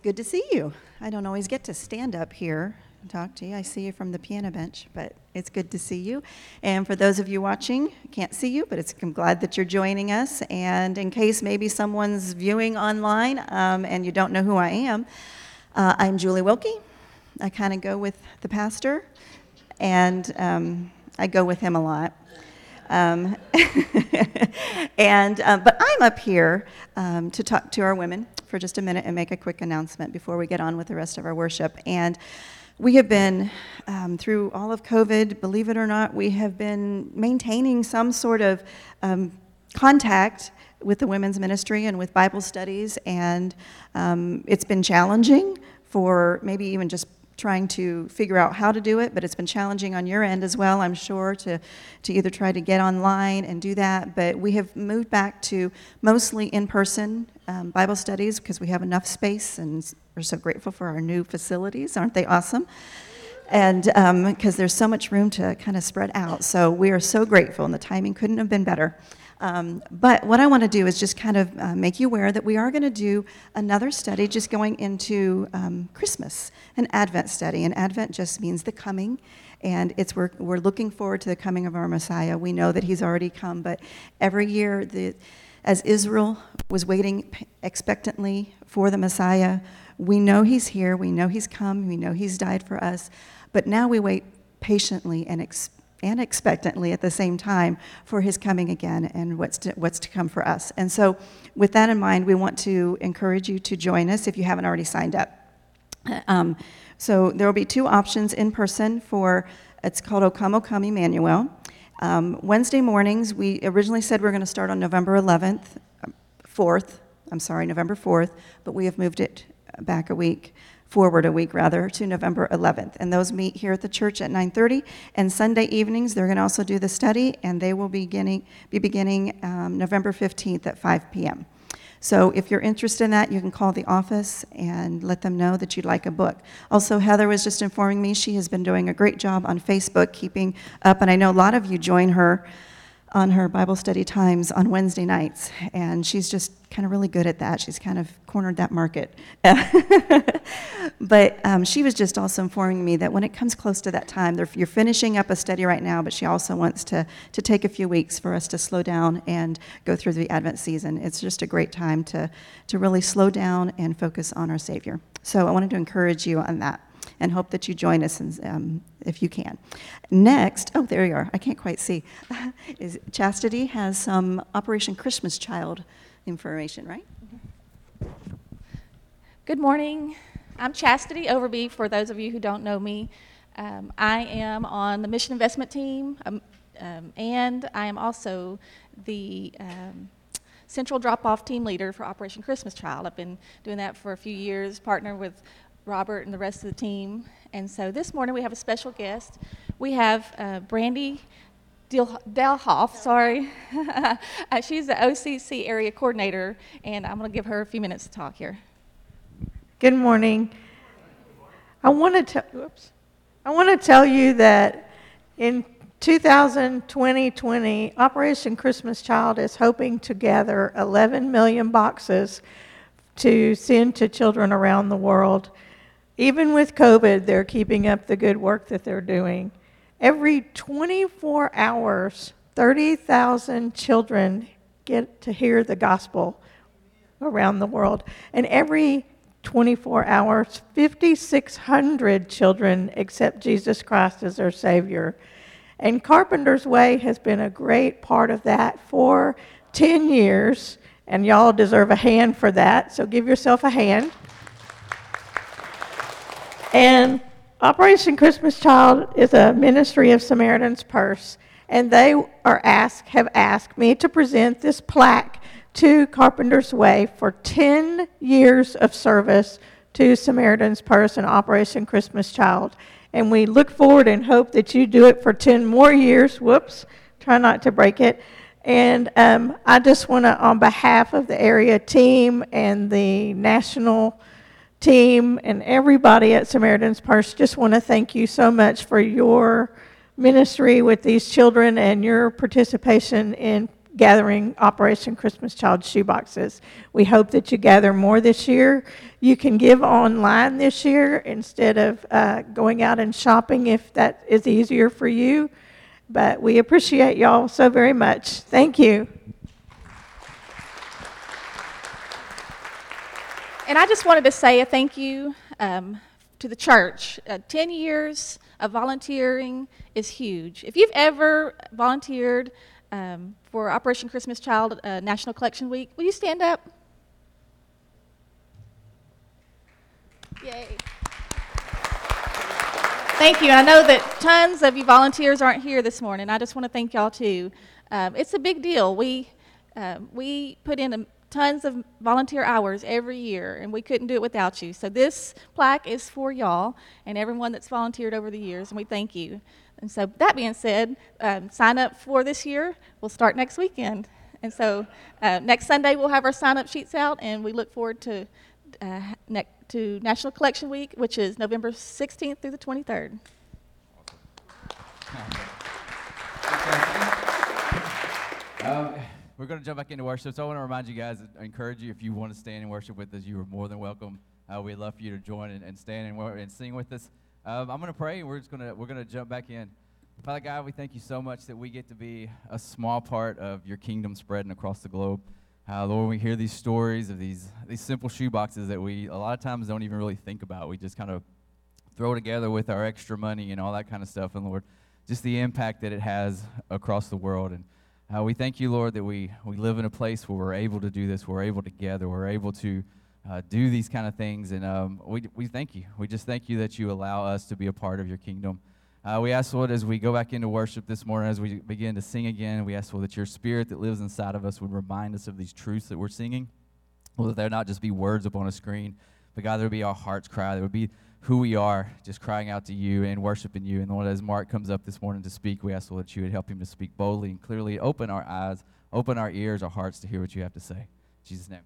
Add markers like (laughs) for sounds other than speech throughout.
It's good to see you. I don't always get to stand up here and talk to you. I see you from the piano bench, but it's good to see you. And for those of you watching, can't see you, but I'm glad that you're joining us. And in case maybe someone's viewing online um, and you don't know who I am, uh, I'm Julie Wilkie. I kind of go with the pastor, and um, I go with him a lot. Um, (laughs) and uh, but I'm up here um, to talk to our women for just a minute and make a quick announcement before we get on with the rest of our worship. And we have been um, through all of COVID. Believe it or not, we have been maintaining some sort of um, contact with the women's ministry and with Bible studies, and um, it's been challenging for maybe even just trying to figure out how to do it, but it's been challenging on your end as well, I'm sure, to, to either try to get online and do that. But we have moved back to mostly in person um, Bible studies because we have enough space and we're so grateful for our new facilities. Aren't they awesome? And because there's so much room to kind of spread out. So we are so grateful, and the timing couldn't have been better. Um, but what I want to do is just kind of uh, make you aware that we are going to do another study just going into um, Christmas, an Advent study. And Advent just means the coming. And it's we're, we're looking forward to the coming of our Messiah. We know that he's already come, but every year, the, as Israel was waiting expectantly for the Messiah, we know he's here, we know he's come, we know he's died for us, but now we wait patiently and expectantly and expectantly at the same time for his coming again and what's to, what's to come for us. And so, with that in mind, we want to encourage you to join us if you haven't already signed up. Um, so, there will be two options in person for it's called O Come O Come Emmanuel. Um, Wednesday mornings, we originally said we are going to start on November 11th, 4th, I'm sorry, November 4th, but we have moved it back a week forward a week rather to November 11th. And those meet here at the church at 9:30. And Sunday evenings, they're going to also do the study, and they will be beginning, be beginning um, November 15th at 5 p.m. So if you're interested in that, you can call the office and let them know that you'd like a book. Also, Heather was just informing me she has been doing a great job on Facebook keeping up, and I know a lot of you join her on her Bible study times on Wednesday nights, and she's just kind of really good at that. She's kind of cornered that market. (laughs) but um, she was just also informing me that when it comes close to that time, you're finishing up a study right now, but she also wants to, to take a few weeks for us to slow down and go through the Advent season. It's just a great time to, to really slow down and focus on our Savior. So I wanted to encourage you on that and hope that you join us and, um, if you can. Next, oh, there you are. I can't quite see. (laughs) Is Chastity has some Operation Christmas Child information, right? Good morning. I'm Chastity Overby, for those of you who don't know me. Um, I am on the mission investment team. Um, um, and I am also the um, central drop-off team leader for Operation Christmas Child. I've been doing that for a few years, partner with Robert and the rest of the team. And so this morning we have a special guest. We have uh, Brandy Dalhoff, sorry. (laughs) uh, she's the OCC area coordinator, and I'm going to give her a few minutes to talk here. Good morning. I want to. I want to tell you that in 2020, Operation Christmas Child is hoping to gather 11 million boxes to send to children around the world. Even with COVID, they're keeping up the good work that they're doing. Every 24 hours, 30,000 children get to hear the gospel around the world. And every 24 hours, 5,600 children accept Jesus Christ as their Savior. And Carpenter's Way has been a great part of that for 10 years, and y'all deserve a hand for that, so give yourself a hand. And Operation Christmas Child is a ministry of Samaritan's Purse, and they are asked, have asked me to present this plaque to Carpenter's Way for 10 years of service to Samaritan's Purse and Operation Christmas Child. And we look forward and hope that you do it for 10 more years. Whoops, try not to break it. And um, I just want to, on behalf of the area team and the national team and everybody at Samaritan's Purse, just want to thank you so much for your ministry with these children and your participation in gathering Operation Christmas Child shoeboxes. We hope that you gather more this year. You can give online this year instead of uh, going out and shopping if that is easier for you. But we appreciate y'all so very much. Thank you. And I just wanted to say a thank you um, to the church. Uh, 10 years of volunteering is huge. If you've ever volunteered um, for Operation Christmas Child uh, National Collection Week, will you stand up? Yay. Thank you. I know that tons of you volunteers aren't here this morning. I just want to thank y'all too. Um, it's a big deal. We, um, we put in a, tons of volunteer hours every year, and we couldn't do it without you. So this plaque is for y'all and everyone that's volunteered over the years, and we thank you. And so that being said, um, sign up for this year. We'll start next weekend. And so uh, next Sunday we'll have our sign up sheets out, and we look forward to uh, ne- to National Collection Week, which is November 16th through the 23rd. Um, we're going to jump back into worship. So I want to remind you guys, I encourage you, if you want to stand and worship with us, you are more than welcome. Uh, we'd love for you to join and, and stand and, and sing with us. Um, I'm going to pray, and we're just going to we're going to jump back in. Father God, we thank you so much that we get to be a small part of your kingdom spreading across the globe. Uh, Lord, we hear these stories of these these simple shoe boxes that we a lot of times don't even really think about. We just kind of throw together with our extra money and all that kind of stuff. And Lord, just the impact that it has across the world. And uh, we thank you, Lord, that we, we live in a place where we're able to do this, we're able to gather, we're able to uh, do these kind of things. And um, we, we thank you. We just thank you that you allow us to be a part of your kingdom. Uh, we ask, Lord, as we go back into worship this morning, as we begin to sing again, we ask, Lord, that your spirit that lives inside of us would remind us of these truths that we're singing. Lord, that they're not just be words up on a screen, but God, there would be our heart's cry. There would be who we are, just crying out to you and worshiping you. And Lord, as Mark comes up this morning to speak, we ask, Lord, that you would help him to speak boldly and clearly. Open our eyes, open our ears, our hearts to hear what you have to say. In Jesus' name.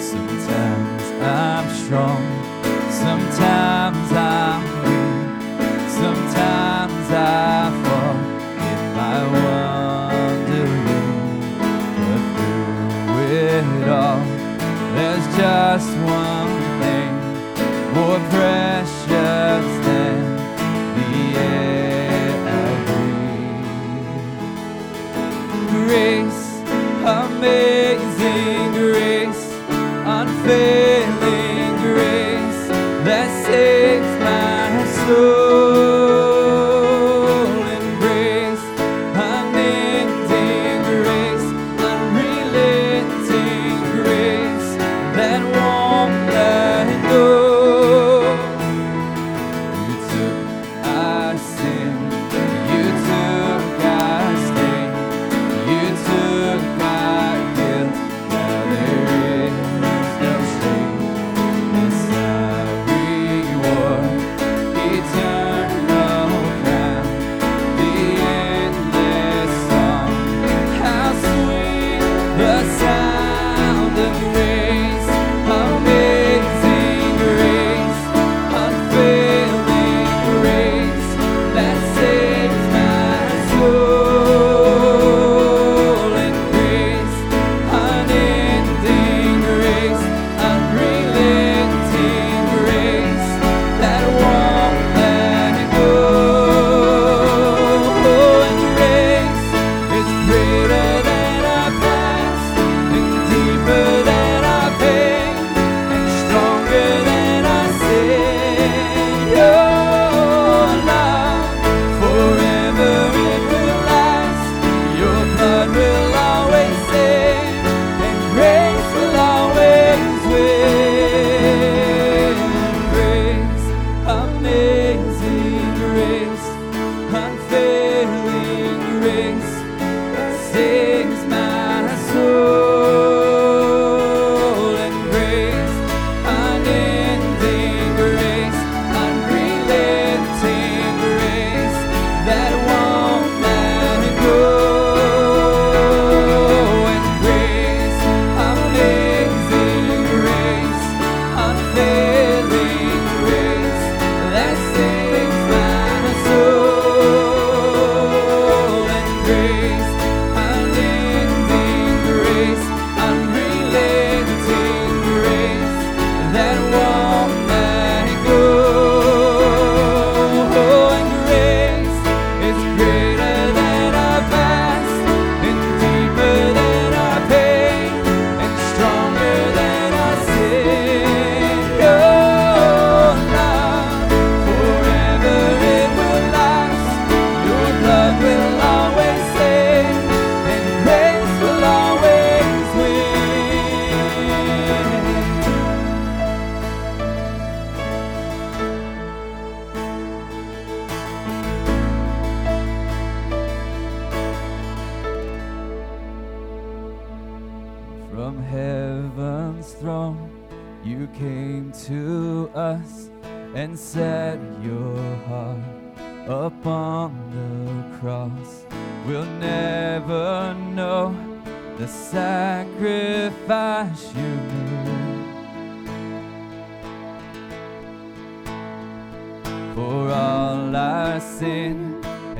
Sometimes I'm strong,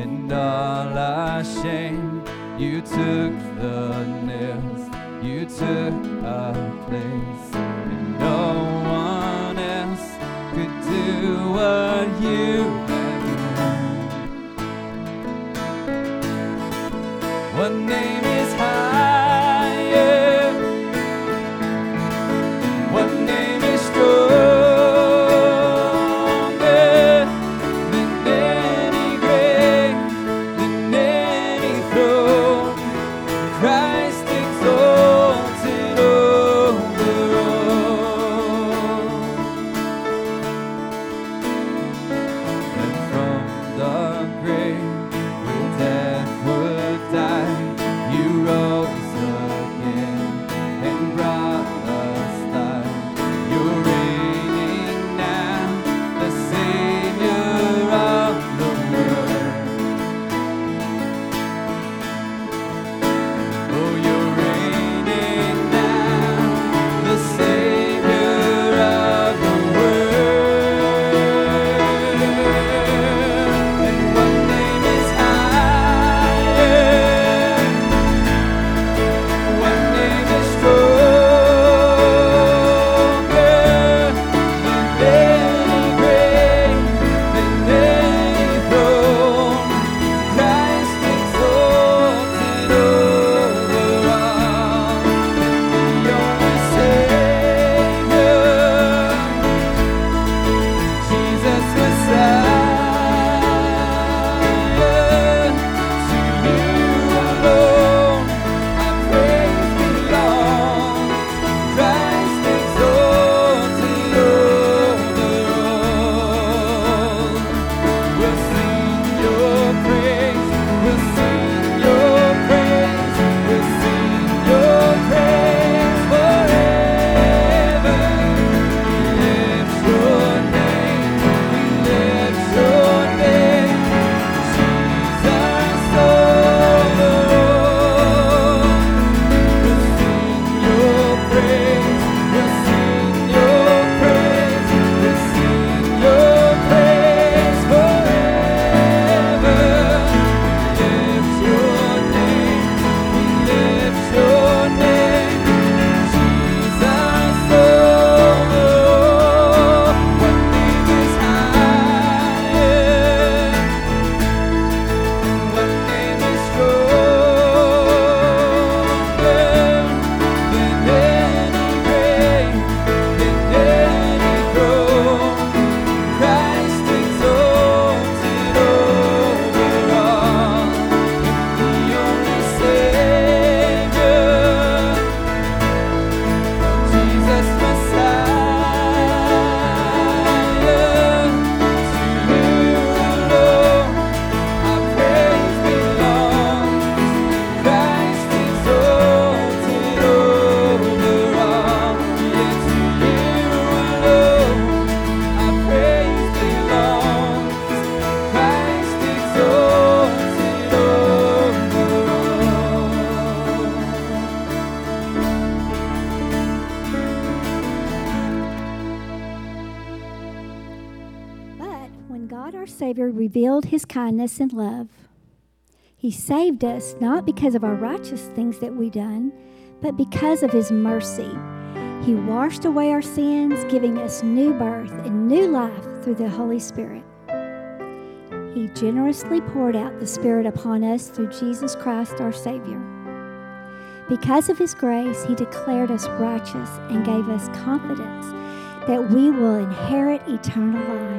and all our shame. You took the nails, you took our place, and no one else could do what you have done. One name? kindness and love. He saved us not because of our righteous things that we done, but because of his mercy. He washed away our sins, giving us new birth and new life through the Holy Spirit. He generously poured out the Spirit upon us through Jesus Christ our Savior. Because of His grace, He declared us righteous and gave us confidence that we will inherit eternal life.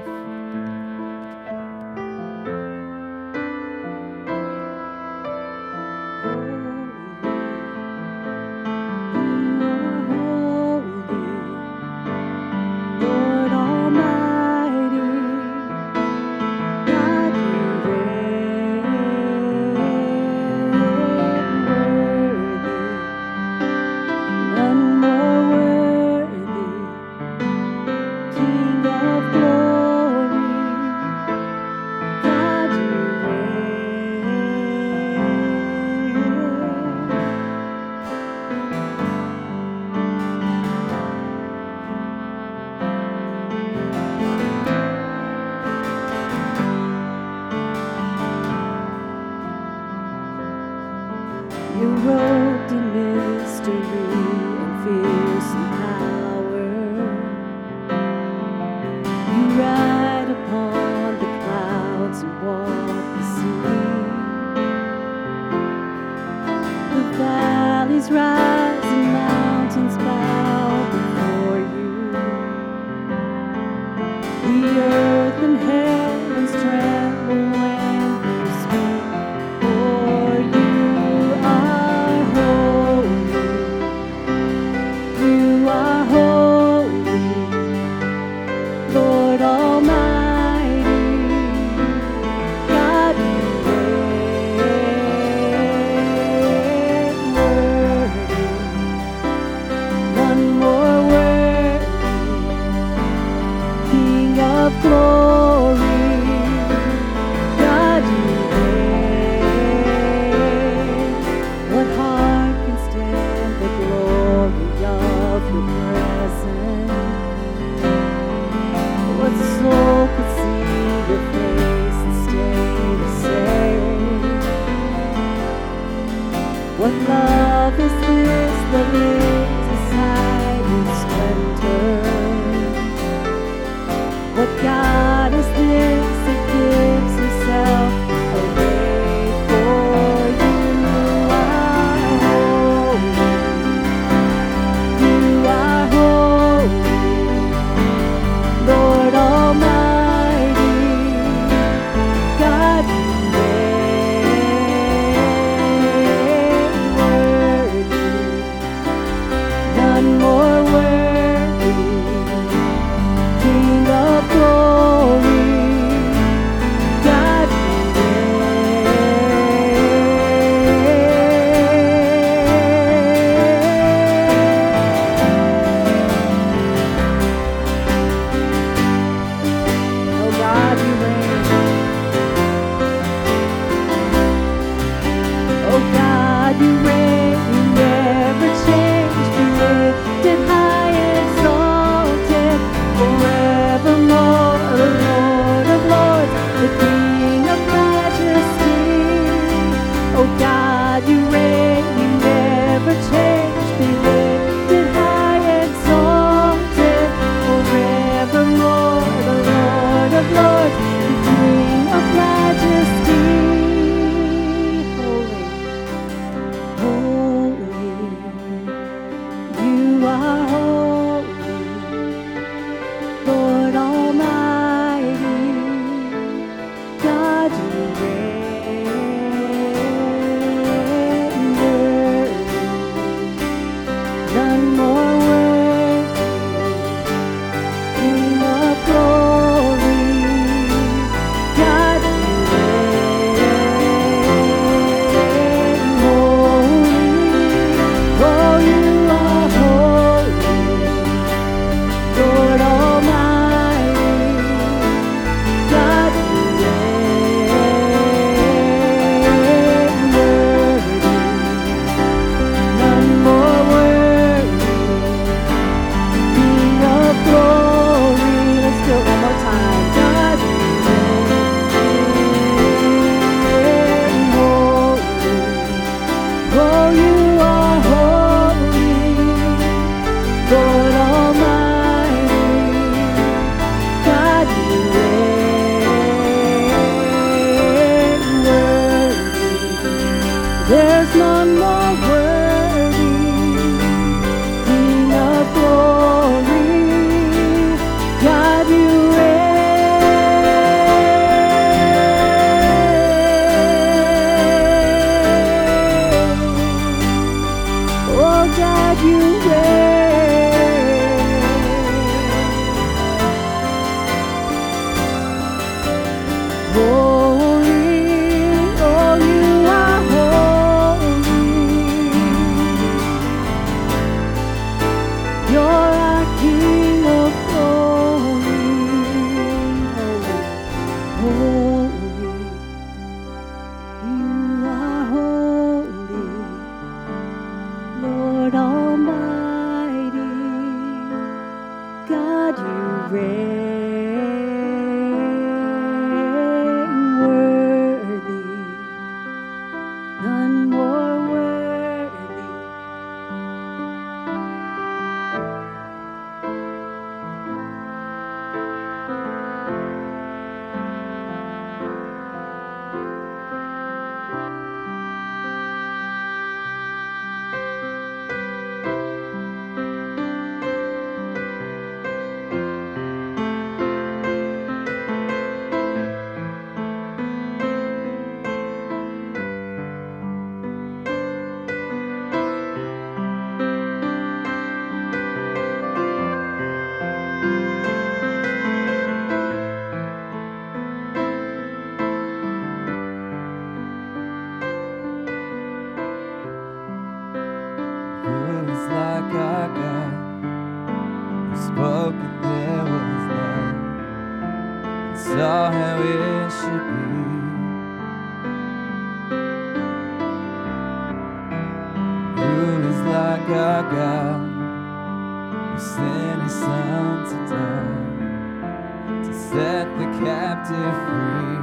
captive free.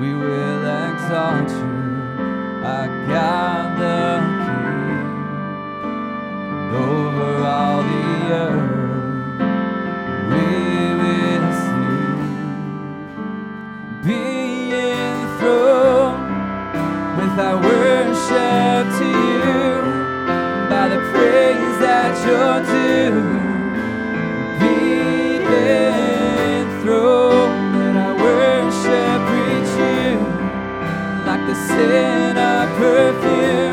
We will exalt you, our God the King, over all the earth. with our worship to you by the praise that you're due. incense and our perfume.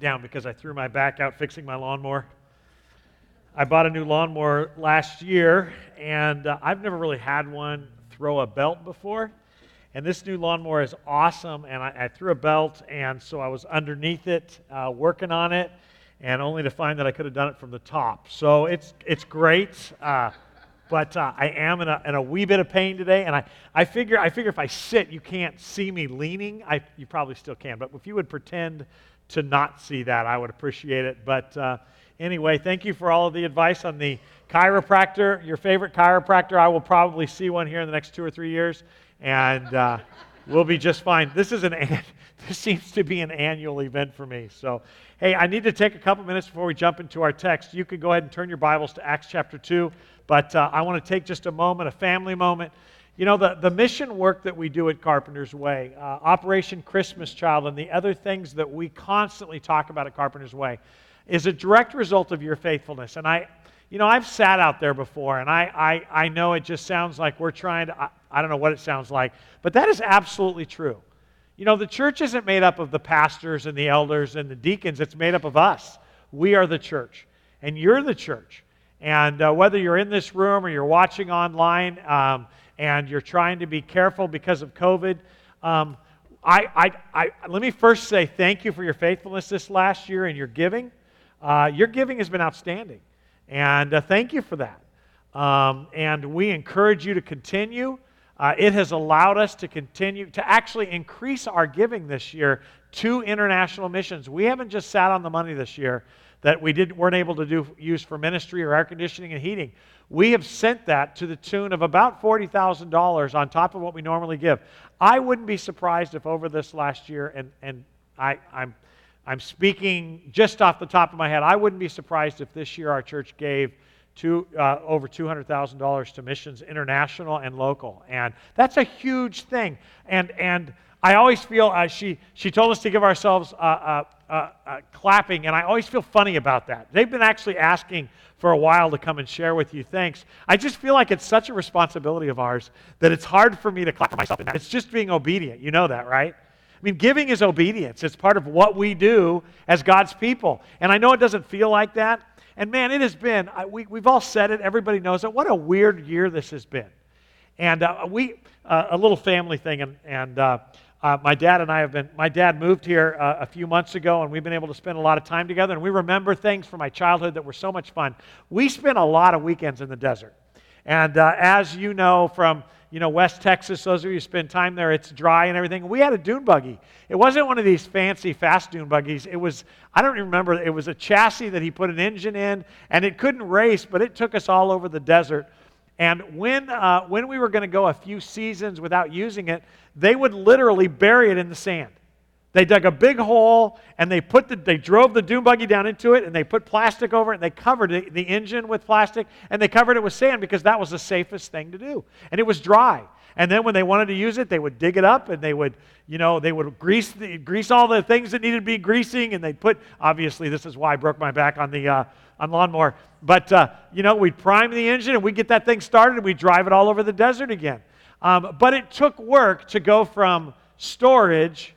down because I threw my back out fixing my lawnmower. I bought a new lawnmower last year, and uh, I've never really had one throw a belt before. And this new lawnmower is awesome, and I, I threw a belt, and so I was underneath it uh, working on it, and only to find that I could have done it from the top. So it's, it's great. Uh, but uh, I am in a, in a, wee bit of pain today, and I, I, figure, I figure if I sit, you can't see me leaning. I, you probably still can, but if you would pretend to not see that, I would appreciate it. But uh, anyway, thank you for all of the advice on the chiropractor. Your favorite chiropractor, I will probably see one here in the next two or three years, and uh, we'll be just fine. This is an (laughs) this seems to be an annual event for me. So, hey, I need to take a couple minutes before we jump into our text. You could go ahead and turn your Bibles to Acts chapter 2, but uh, I want to take just a moment, a family moment. You know, the, the mission work that we do at Carpenter's Way, uh, Operation Christmas Child, and the other things that we constantly talk about at Carpenter's Way is a direct result of your faithfulness. And I, you know, I've sat out there before, and I, I, I know it just sounds like we're trying to, I, I don't know what it sounds like, but that is absolutely true. You know, the church isn't made up of the pastors and the elders and the deacons, it's made up of us. We are the church, and you're the church. And uh, whether you're in this room or you're watching online um, and you're trying to be careful because of COVID, um, I, I, I, let me first say thank you for your faithfulness this last year and your giving. Uh, your giving has been outstanding, and uh, thank you for that. Um, and we encourage you to continue. Uh, it has allowed us to continue to actually increase our giving this year to international missions. We haven't just sat on the money this year that we didn't, weren't able to do, use for ministry or air conditioning and heating. We have sent that to the tune of about $40,000 on top of what we normally give. I wouldn't be surprised if over this last year, and, and I, I'm, I'm speaking just off the top of my head, I wouldn't be surprised if this year our church gave to, uh, over $200,000 to missions, international and local. And that's a huge thing. And, and I always feel, uh, she, she told us to give ourselves uh, clapping, and I always feel funny about that. They've been actually asking for a while to come and share with you. Thanks. I just feel like it's such a responsibility of ours that it's hard for me to clap myself in that. It's just being obedient. You know that, right? I mean, giving is obedience. It's part of what we do as God's people. And I know it doesn't feel like that, and man, it has been, I, we, we've all said it, everybody knows it. What a weird year this has been. And uh, we, uh, a little family thing, and, and uh, uh my dad and I have been, my dad moved here uh, a few months ago, and we've been able to spend a lot of time together, and we remember things from my childhood that were so much fun. We spent a lot of weekends in the desert. And uh, as you know from you know, West Texas, those of you who spend time there, it's dry and everything. We had a dune buggy. It wasn't one of these fancy fast dune buggies. It was, I don't even remember, it was a chassis that he put an engine in, and it couldn't race, but it took us all over the desert. And when, uh, when we were going to go a few seasons without using it, they would literally bury it in the sand. They dug a big hole and they put the, they drove the dune buggy down into it and they put plastic over it and they covered it, the engine with plastic and they covered it with sand because that was the safest thing to do. And it was dry. And then when they wanted to use it, they would dig it up and they would, you know, they would grease the, grease all the things that needed to be greasing and they'd put. Obviously, this is why I broke my back on the uh, on lawnmower. But uh, you know, we'd prime the engine and we'd get that thing started and we'd drive it all over the desert again. Um, but it took work to go from storage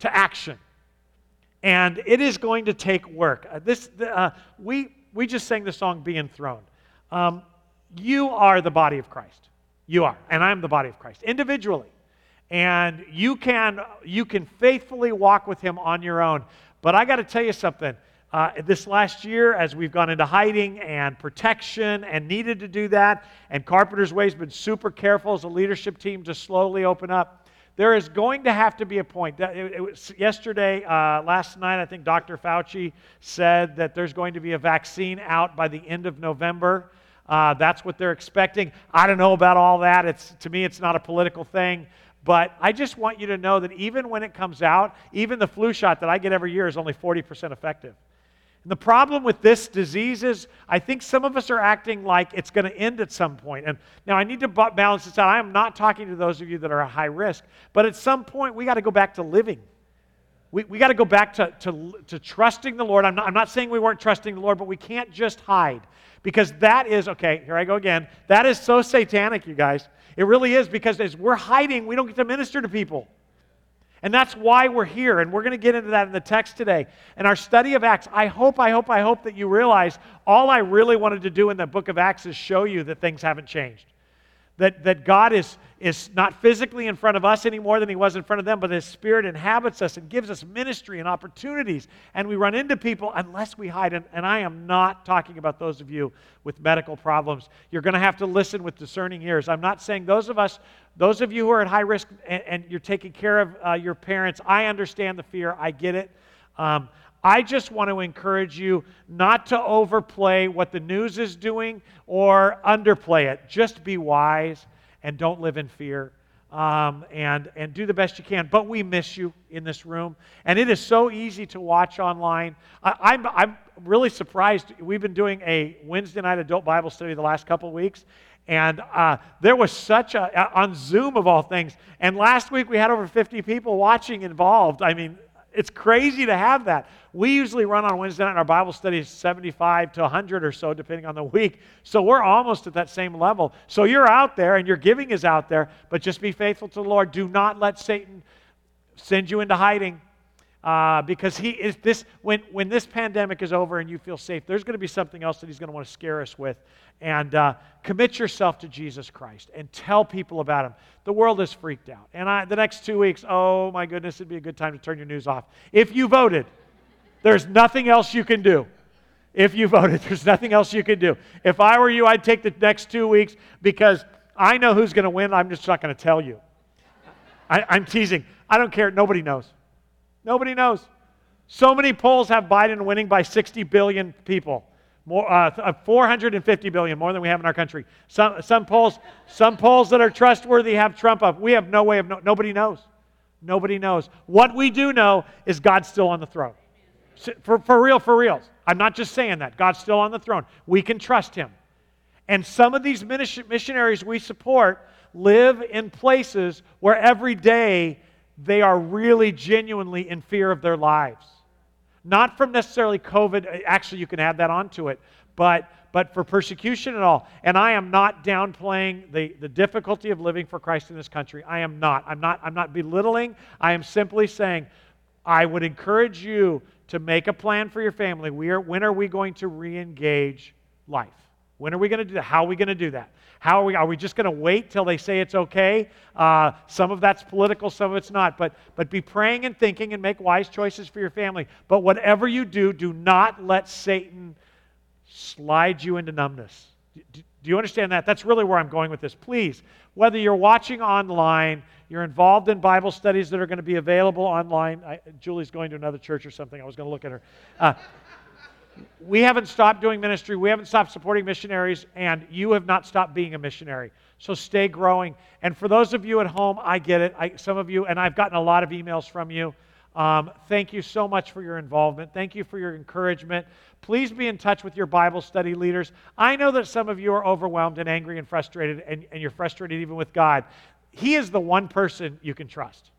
to action. And it is going to take work. Uh, this, uh, we, we just sang the song Be Enthroned. Um, you are the body of Christ. You are. And I'm the body of Christ individually. And you can, you can faithfully walk with Him on your own. But I got to tell you something. Uh, this last year, as we've gone into hiding and protection and needed to do that, and Carpenter's Way has been super careful as a leadership team to slowly open up. There is going to have to be a point. It, it was yesterday, uh, last night, I think Dr. Fauci said that there's going to be a vaccine out by the end of November. Uh, that's what they're expecting. I don't know about all that. It's, to me, it's not a political thing. But I just want you to know that even when it comes out, even the flu shot that I get every year is only 40% effective. And the problem with this disease is I think some of us are acting like it's going to end at some point. And now I need to balance this out. I am not talking to those of you that are at high risk, but at some point we got to go back to living. We, we got to go back to, to, to trusting the Lord. I'm not, I'm not saying we weren't trusting the Lord, but we can't just hide because that is, okay, here I go again. That is so satanic, you guys. It really is because as we're hiding, we don't get to minister to people. And that's why we're here. And we're going to get into that in the text today. In our study of Acts, I hope, I hope, I hope that you realize all I really wanted to do in the book of Acts is show you that things haven't changed. That, that God is, is not physically in front of us any more than he was in front of them, but his spirit inhabits us and gives us ministry and opportunities. And we run into people unless we hide. And, and I am not talking about those of you with medical problems. You're going to have to listen with discerning ears. I'm not saying those of us, those of you who are at high risk and, and you're taking care of uh, your parents, I understand the fear. I get it. Um, I just want to encourage you not to overplay what the news is doing or underplay it. Just be wise and don't live in fear. Um, and, and do the best you can. But we miss you in this room. And it is so easy to watch online. I, I'm, I'm really surprised. We've been doing a Wednesday night adult Bible study the last couple of weeks. And uh, there was such a, on Zoom of all things. And last week we had over 50 people watching involved. I mean, it's crazy to have that. We usually run on Wednesday night, our Bible study is 75 to 100 or so, depending on the week. So we're almost at that same level. So you're out there, and your giving is out there, but just be faithful to the Lord. Do not let Satan send you into hiding. Uh, because he is this when when this pandemic is over and you feel safe there's going to be something else that he's going to want to scare us with. And uh, commit yourself to jesus christ and tell people about him. The world is freaked out. And I, the next two weeks oh my goodness it'd be a good time to turn your news off. If you voted there's nothing else you can do. If you voted (laughs) there's nothing else you can do. If i were you i'd take the next two weeks because i know who's going to win. I'm just not going to tell you. I, i'm teasing. I don't care. Nobody knows Nobody knows. So many polls have Biden winning by 60 billion people. More, uh, uh 450 billion, more than we have in our country. Some, some, polls, some polls that are trustworthy have Trump up. We have no way of, nobody knows. Nobody knows. What we do know is God's still on the throne. For, for real, for real. I'm not just saying that. God's still on the throne. We can trust him. And some of these missionaries we support live in places where every day they are really genuinely in fear of their lives. Not from necessarily COVID, uh, actually, you can add that onto it, but, but for persecution and all. And I am not downplaying the, the difficulty of living for Christ in this country. I am not. I'm not, I'm not belittling. I am simply saying, I would encourage you to make a plan for your family. We are, when are we going to re engage life? When are we going to do that? How are we going to do that? How are we? Are we just going to wait till they say it's okay? Uh, some of that's political, some of it's not. But but be praying and thinking and make wise choices for your family. But whatever you do, do not let Satan slide you into numbness. Do, do you understand that? That's really where I'm going with this. Please, whether you're watching online, you're involved in Bible studies that are going to be available online. I, Julie's going to another church or something. I was going to look at her. Uh, we haven't stopped doing ministry. We haven't stopped supporting missionaries, and you have not stopped being a missionary. So stay growing. And for those of you at home, I get it. I, some of you, and I've gotten a lot of emails from you. Um, thank you so much for your involvement. Thank you for your encouragement. Please be in touch with your Bible study leaders. I know that some of you are overwhelmed and angry and frustrated, and, and you're frustrated even with God. He is the one person you can trust.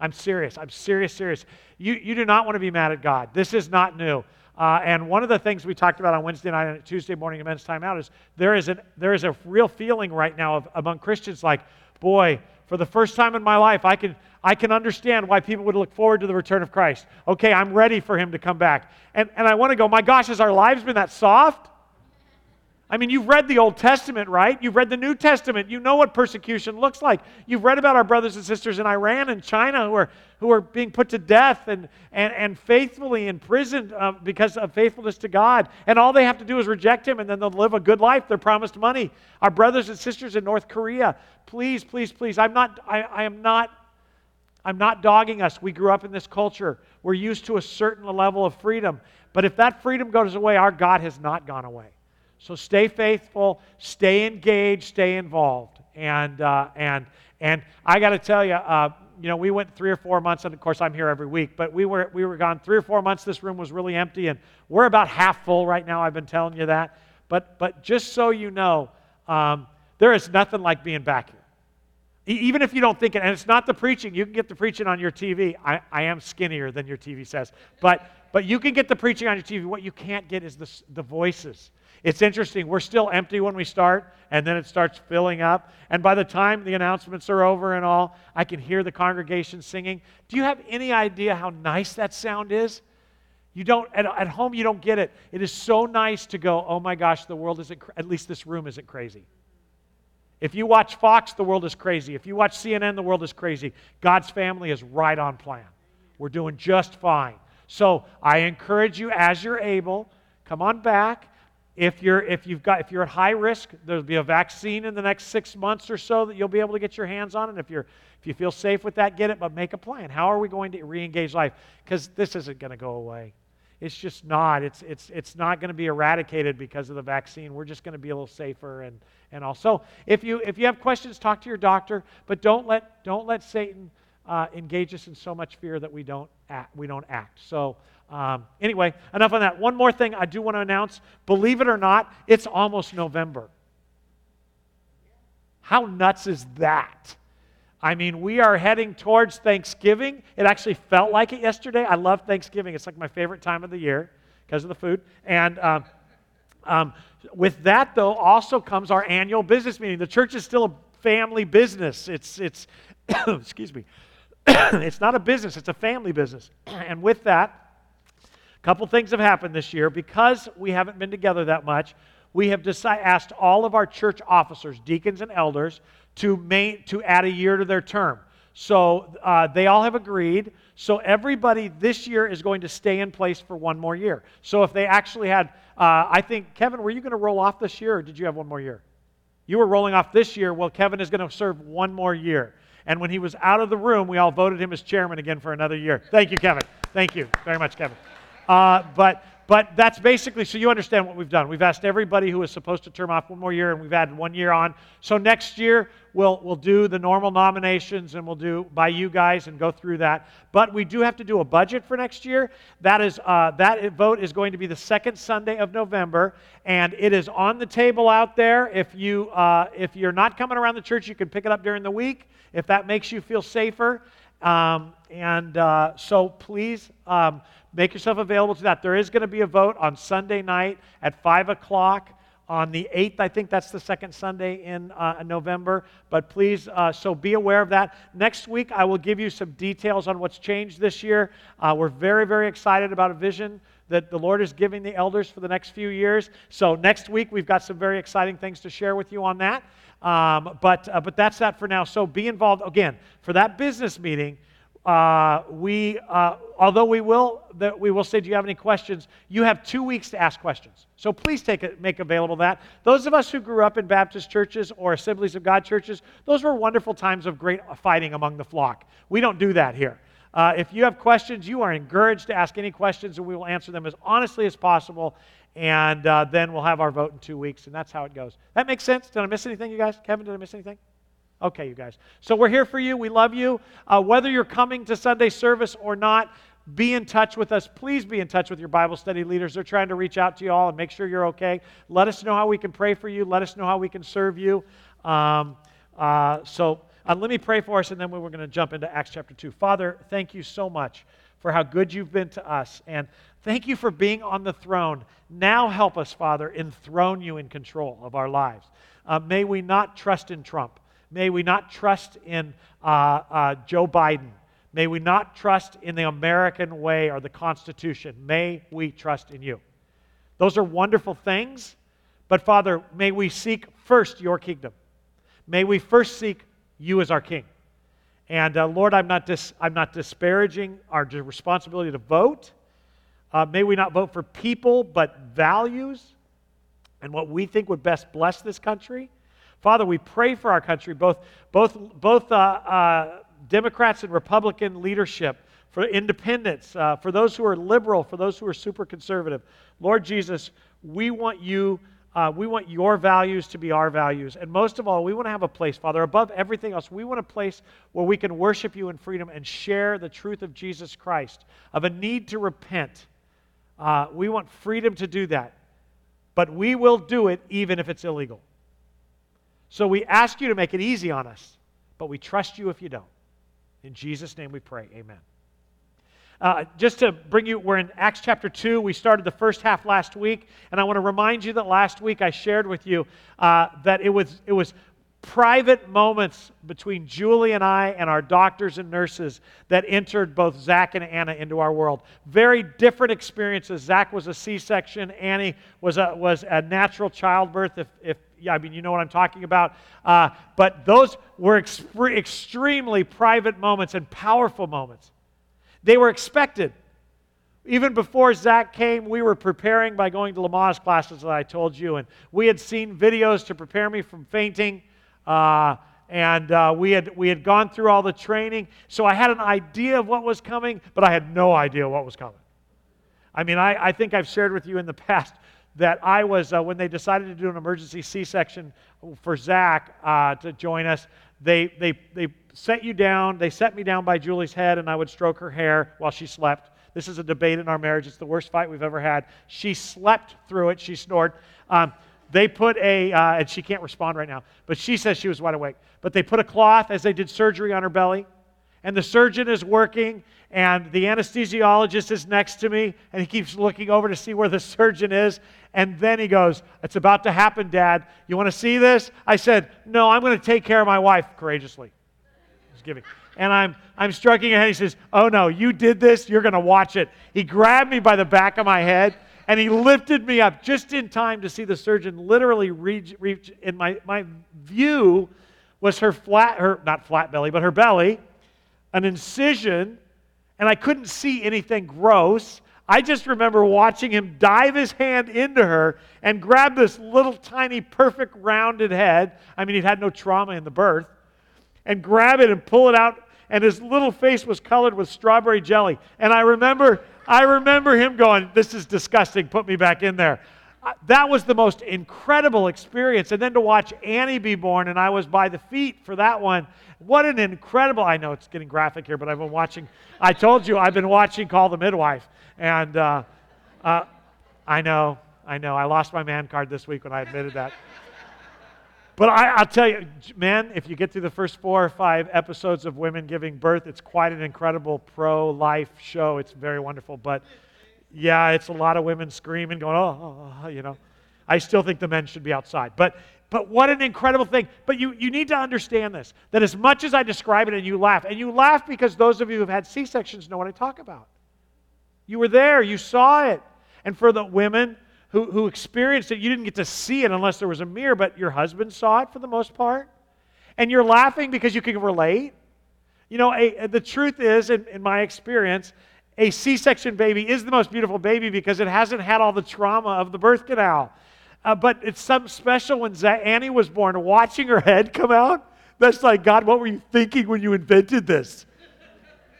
I'm serious. I'm serious, serious. You, you do not want to be mad at God. This is not new. Uh, and one of the things we talked about on Wednesday night and Tuesday morning at Time Out is there is, an, there is a real feeling right now of, among Christians like, boy, for the first time in my life, I can, I can understand why people would look forward to the return of Christ. Okay, I'm ready for him to come back. And, and I want to go, my gosh, has our lives been that soft? I mean, you've read the Old Testament, right? You've read the New Testament. You know what persecution looks like. You've read about our brothers and sisters in Iran and China who are, who are being put to death and, and, and faithfully imprisoned uh, because of faithfulness to God. And all they have to do is reject Him and then they'll live a good life. They're promised money. Our brothers and sisters in North Korea, please, please, please. I'm not, I, I am not I'm not dogging us. We grew up in this culture. We're used to a certain level of freedom. But if that freedom goes away, our God has not gone away. So stay faithful, stay engaged, stay involved. And, uh, and, and I got to tell you, uh, you know, we went three or four months, and of course I'm here every week, but we were, we were gone three or four months. This room was really empty, and we're about half full right now. I've been telling you that. But, but just so you know, um, there is nothing like being back here. Even if you don't think it, and it's not the preaching, you can get the preaching on your TV. I, I am skinnier than your TV says, but, but you can get the preaching on your TV. What you can't get is the, the voices. It's interesting. We're still empty when we start, and then it starts filling up. And by the time the announcements are over and all, I can hear the congregation singing. Do you have any idea how nice that sound is? You don't, at, at home, you don't get it. It is so nice to go, oh my gosh, the world isn't, at least this room isn't crazy. If you watch Fox, the world is crazy. If you watch CNN, the world is crazy. God's family is right on plan. We're doing just fine. So I encourage you, as you're able, come on back. If you're, if, you've got, if you're at high risk, there'll be a vaccine in the next six months or so that you'll be able to get your hands on. And if, you're, if you feel safe with that, get it, but make a plan. How are we going to re engage life? Because this isn't going to go away. It's just not. It's, it's, it's not going to be eradicated because of the vaccine. We're just going to be a little safer and, and all. So if you, if you have questions, talk to your doctor, but don't let, don't let Satan uh, engage us in so much fear that we don't act. We don't act. So um, anyway, enough on that. One more thing I do want to announce. Believe it or not, it's almost November. How nuts is that? I mean, we are heading towards Thanksgiving. It actually felt like it yesterday. I love Thanksgiving. It's like my favorite time of the year because of the food. And um, um, with that, though, also comes our annual business meeting. The church is still a family business. It's, it's (coughs) excuse me, (coughs) it's not a business, it's a family business. (coughs) and with that, a couple things have happened this year. Because we haven't been together that much, we have asked all of our church officers, deacons and elders, to, main, to add a year to their term. So uh, they all have agreed. So everybody this year is going to stay in place for one more year. So if they actually had, uh, I think, Kevin, were you going to roll off this year or did you have one more year? You were rolling off this year. Well, Kevin is going to serve one more year. And when he was out of the room, we all voted him as chairman again for another year. Thank you, Kevin. Thank you very much, Kevin. Uh, but but that's basically, so you understand what we've done. We've asked everybody who was supposed to term off one more year, and we've added one year on. So next year, we'll, we'll do the normal nominations, and we'll do by you guys and go through that. But we do have to do a budget for next year. That, is, uh, that vote is going to be the second Sunday of November, and it is on the table out there. If, you, uh, if you're not coming around the church, you can pick it up during the week if that makes you feel safer. Um, and uh, so please um, make yourself available to that. There is going to be a vote on Sunday night at 5 o'clock. On the 8th, I think that's the second Sunday in uh, November. But please, uh, so be aware of that. Next week, I will give you some details on what's changed this year. Uh, we're very, very excited about a vision that the Lord is giving the elders for the next few years. So next week, we've got some very exciting things to share with you on that. Um, but, uh, but that's that for now. So be involved. Again, for that business meeting, uh, we, uh, although we will, we will say, do you have any questions? You have two weeks to ask questions. So please take it, make available that. Those of us who grew up in Baptist churches or Assemblies of God churches, those were wonderful times of great fighting among the flock. We don't do that here. Uh, if you have questions, you are encouraged to ask any questions, and we will answer them as honestly as possible. And uh, then we'll have our vote in two weeks, and that's how it goes. That makes sense? Did I miss anything, you guys? Kevin, did I miss anything? Okay, you guys. So we're here for you. We love you. Uh, whether you're coming to Sunday service or not, be in touch with us. Please be in touch with your Bible study leaders. They're trying to reach out to you all and make sure you're okay. Let us know how we can pray for you. Let us know how we can serve you. Um, uh, so uh, let me pray for us, and then we're going to jump into Acts chapter 2. Father, thank you so much for how good you've been to us. And thank you for being on the throne. Now help us, Father, enthrone you in control of our lives. Uh, may we not trust in Trump. May we not trust in uh, uh, Joe Biden. May we not trust in the American way or the Constitution. May we trust in you. Those are wonderful things, but Father, may we seek first your kingdom. May we first seek you as our king. And uh, Lord, I'm not, dis- I'm not disparaging our responsibility to vote. Uh, may we not vote for people, but values and what we think would best bless this country. Father, we pray for our country, both, both, both uh, uh, Democrats and Republican leadership, for independents, uh, for those who are liberal, for those who are super conservative. Lord Jesus, we want you. Uh, we want your values to be our values. And most of all, we want to have a place, Father, above everything else, we want a place where we can worship you in freedom and share the truth of Jesus Christ, of a need to repent. Uh, we want freedom to do that. But we will do it even if it's illegal. So we ask you to make it easy on us, but we trust you if you don't. In Jesus' name we pray. Amen. Uh, just to bring you, we're in Acts chapter 2. We started the first half last week, and I want to remind you that last week I shared with you uh, that it was, it was private moments between Julie and I and our doctors and nurses that entered both Zach and Anna into our world. Very different experiences. Zach was a C section, Annie was a, was a natural childbirth, if, if yeah, I mean, you know what I'm talking about. Uh, but those were extremely private moments and powerful moments. They were expected. Even before Zach came, we were preparing by going to Lamaze classes that I told you, and we had seen videos to prepare me from fainting. Uh, and uh, we, had, we had gone through all the training. So I had an idea of what was coming, but I had no idea what was coming. I mean, I, I think I've shared with you in the past that I was, uh, when they decided to do an emergency C section for Zach uh, to join us, they, they, they set you down, they set me down by Julie's head, and I would stroke her hair while she slept. This is a debate in our marriage. It's the worst fight we've ever had. She slept through it, she snored. Um, they put a, uh, and she can't respond right now, but she says she was wide awake. But they put a cloth as they did surgery on her belly, and the surgeon is working, and the anesthesiologist is next to me, and he keeps looking over to see where the (laughs) surgeon is. And then he goes, It's about to happen, Dad. You want to see this? I said, No, I'm going to take care of my wife courageously. He's giving. And I'm, I'm striking her. He says, Oh, no, you did this. You're going to watch it. He grabbed me by the back of my head and he lifted me up just in time to see the surgeon literally reach, reach in my, my view was her flat, her, not flat belly, but her belly, an incision, and I couldn't see anything gross. I just remember watching him dive his hand into her and grab this little tiny, perfect rounded head. I mean, he'd had no trauma in the birth, and grab it and pull it out. And his little face was colored with strawberry jelly. And I remember I remember him going, This is disgusting, put me back in there. Uh, that was the most incredible experience. And then to watch Annie be born, and I was by the feet for that one. What an incredible, I know it's getting graphic here, but I've been watching, I told you, I've been watching Call the Midwife. And uh, uh, I know, I know, I lost my man card this week when I admitted that. But I, will tell you, men, if you get through the first four or five episodes of women giving birth, it's quite an incredible pro life show. It's very wonderful. But yeah, it's a lot of women screaming, going, oh, oh, oh, oh, you know. I still think the men should be outside. But, but what an incredible thing. But you, you need to understand this that as much as I describe it and you laugh, and you laugh because those of you who've had C sections know what I talk about. You were there, you saw it. And for the women, who, who experienced it, you didn't get to see it unless there was a mirror, but your husband saw it for the most part. And you're laughing because you can relate. You know, a, the truth is, in, in my experience, a C section baby is the most beautiful baby because it hasn't had all the trauma of the birth canal. Uh, but it's something special when Annie was born, watching her head come out. That's like, God, what were you thinking when you invented this?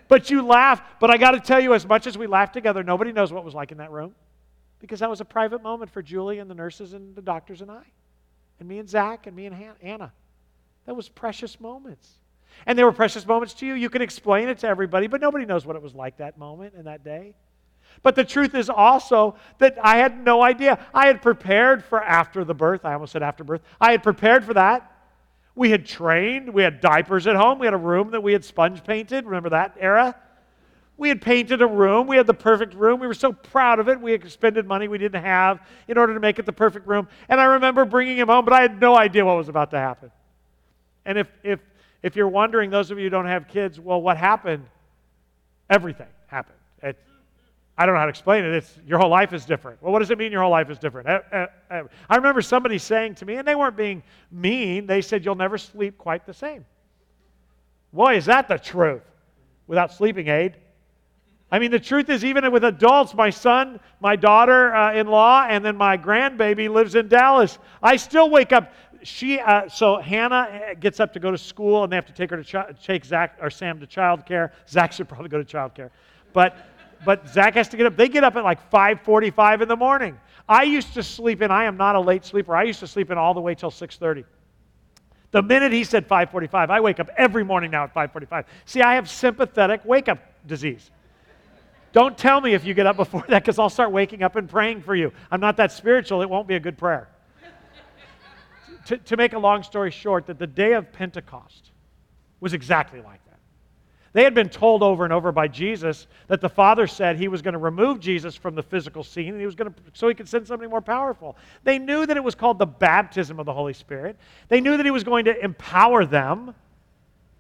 But you laugh. But I got to tell you, as much as we laugh together, nobody knows what it was like in that room because that was a private moment for Julie and the nurses and the doctors and I, and me and Zach and me and Anna. That was precious moments. And they were precious moments to you. You can explain it to everybody, but nobody knows what it was like that moment and that day. But the truth is also that I had no idea. I had prepared for after the birth. I almost said after birth. I had prepared for that. We had trained. We had diapers at home. We had a room that we had sponge painted. Remember that era? We had painted a room. We had the perfect room. We were so proud of it. We expended money we didn't have in order to make it the perfect room. And I remember bringing him home, but I had no idea what was about to happen. And if, if, if you're wondering, those of you who don't have kids, well, what happened? Everything happened. It, I don't know how to explain it. It's your whole life is different. Well, what does it mean your whole life is different? Eh, eh, eh. I remember somebody saying to me, and they weren't being mean, they said, You'll never sleep quite the same. Boy, is that the truth without sleeping aid. I mean, the truth is, even with adults, my son, my daughter uh, in law, and then my grandbaby lives in Dallas. I still wake up. She, uh, so Hannah uh, gets up to go to school, and they have to take her to chi- take Zach or Sam to childcare. Zach should probably go to childcare, but but Zach has to get up. They get up at like 5:45 in the morning. I used to sleep in. I am not a late sleeper. I used to sleep in all the way till 6:30. The minute he said 5:45, I wake up every morning now at 5:45. See, I have sympathetic wake up disease. Don't tell me if you get up before (laughs) that because I'll start waking up and praying for you. I'm not that spiritual, it won't be a good prayer. (laughs) to, to make a long story short, that the day of Pentecost was exactly like that. They had been told over and over by Jesus that the Father said he was going to remove Jesus from the physical scene and he was going to so he could send something more powerful. They knew that it was called the baptism of the Holy Spirit. They knew that he was going to empower them,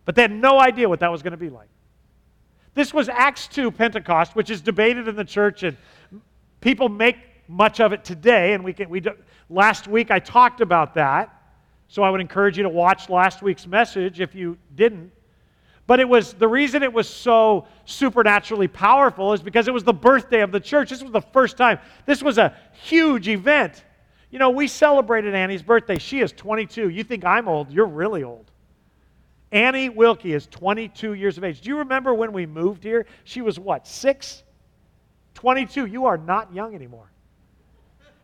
but they had no idea what that was going to be like. This was Acts 2 Pentecost, which is debated in the church and people make much of it today and we can we do, last week I talked about that. So I would encourage you to watch last week's message if you didn't. But it was the reason it was so supernaturally powerful is because it was the birthday of the church. This was the first time. This was a huge event. You know, we celebrated Annie's birthday. She is 22. You think I'm old, you're really old. Annie Wilkie is 22 years of age. Do you remember when we moved here? She was what, six? 22. You are not young anymore.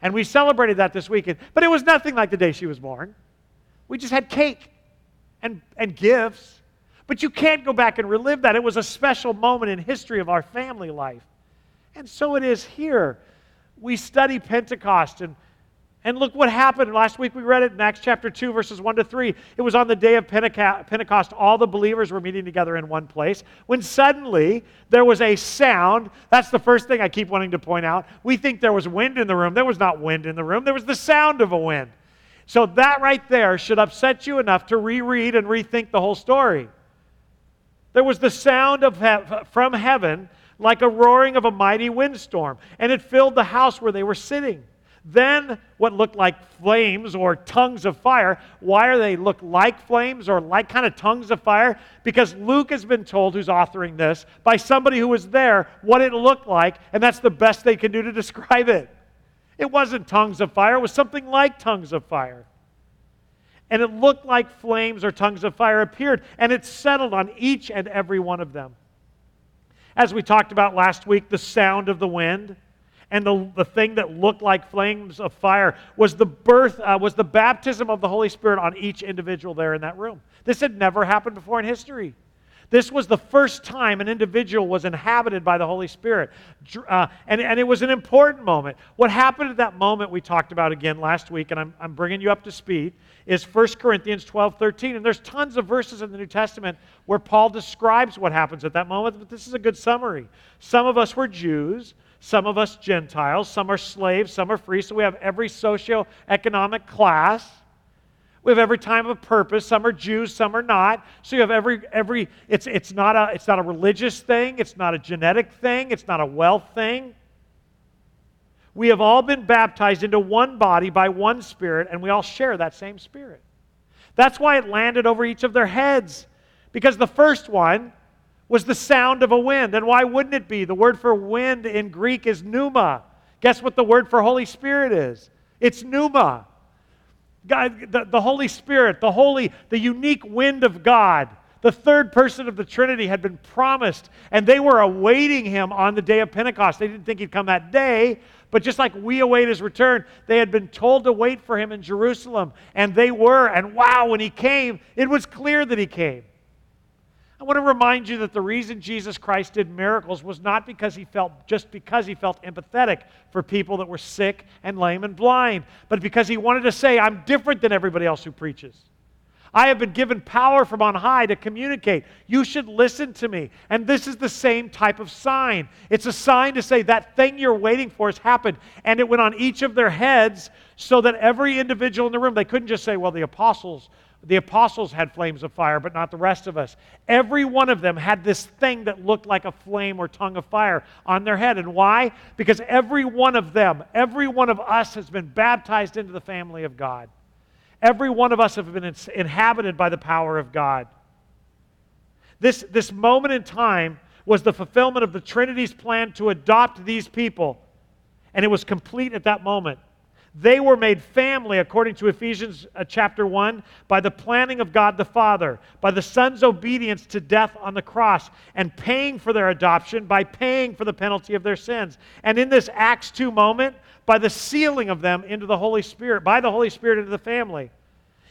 And we celebrated that this weekend. But it was nothing like the day she was born. We just had cake and, and gifts. But you can't go back and relive that. It was a special moment in history of our family life. And so it is here. We study Pentecost and and look what happened. Last week we read it in Acts chapter 2, verses 1 to 3. It was on the day of Pentecost. All the believers were meeting together in one place. When suddenly there was a sound. That's the first thing I keep wanting to point out. We think there was wind in the room. There was not wind in the room, there was the sound of a wind. So that right there should upset you enough to reread and rethink the whole story. There was the sound of he- from heaven like a roaring of a mighty windstorm, and it filled the house where they were sitting. Then what looked like flames or tongues of fire. Why are they look like flames or like kind of tongues of fire? Because Luke has been told, who's authoring this, by somebody who was there, what it looked like, and that's the best they can do to (laughs) describe it. It wasn't tongues of fire, it was something like tongues of fire and it looked like flames or tongues of fire appeared, and it settled on each and every one of them. As we talked about last week, the sound of the wind and the, the thing that looked like flames of fire was the birth, uh, was the baptism of the Holy Spirit on each individual there in that room. This had never happened before in history. This was the first time an individual was inhabited by the Holy Spirit. Uh, and, and it was an important moment. What happened at that moment, we talked about again last week, and I'm, I'm bringing you up to speed, is 1 Corinthians 12 13. And there's tons of verses in the New Testament where Paul describes what happens at that moment, but this is a good summary. Some of us were Jews. Some of us Gentiles, some are slaves, some are free, so we have every socio-economic class. We have every time of purpose. Some are Jews, some are not. So you have every every it's it's not a it's not a religious thing, it's not a genetic thing, it's not a wealth thing. We have all been baptized into one body by one spirit and we all share that same spirit. That's why it landed over each of their heads because the first one was the sound of a wind. And why wouldn't it be? The word for wind in Greek is pneuma. Guess what the word for Holy Spirit is? It's pneuma. God, the, the Holy Spirit, the holy, the unique wind of God, the third person of the Trinity had been promised, and they were awaiting him on the day of Pentecost. They didn't think he'd come that day, but just like we await his return, they had been told to wait for him in Jerusalem, and they were. And wow, when he came, it was clear that he came. I want to remind you that the reason Jesus Christ did miracles was not because he felt just because he felt empathetic for people that were sick and lame and blind, but because he wanted to say, I'm different than everybody else who preaches. I have been given power from on high to communicate. You should listen to me. And this is the same type of sign. It's a sign to say that thing you're waiting for has happened. And it went on each of their heads so that every individual in the room, they couldn't just say, well, the apostles the apostles had flames of fire, but not the rest of us. Every one of them had this thing that looked like a flame or tongue of fire on their head. And why? Because every one of them, every one of us has been baptized into the family of God. Every one of us have been inhabited by the power of God. This, this moment in time was the fulfillment of the Trinity's plan to adopt these people. And it was complete at that moment. They were made family, according to Ephesians uh, chapter 1, by the planning of God the Father, by the Son's obedience to death on the cross, and paying for their adoption by paying for the penalty of their sins. And in this Acts 2 moment, by the sealing of them into the Holy Spirit, by the Holy Spirit into the family.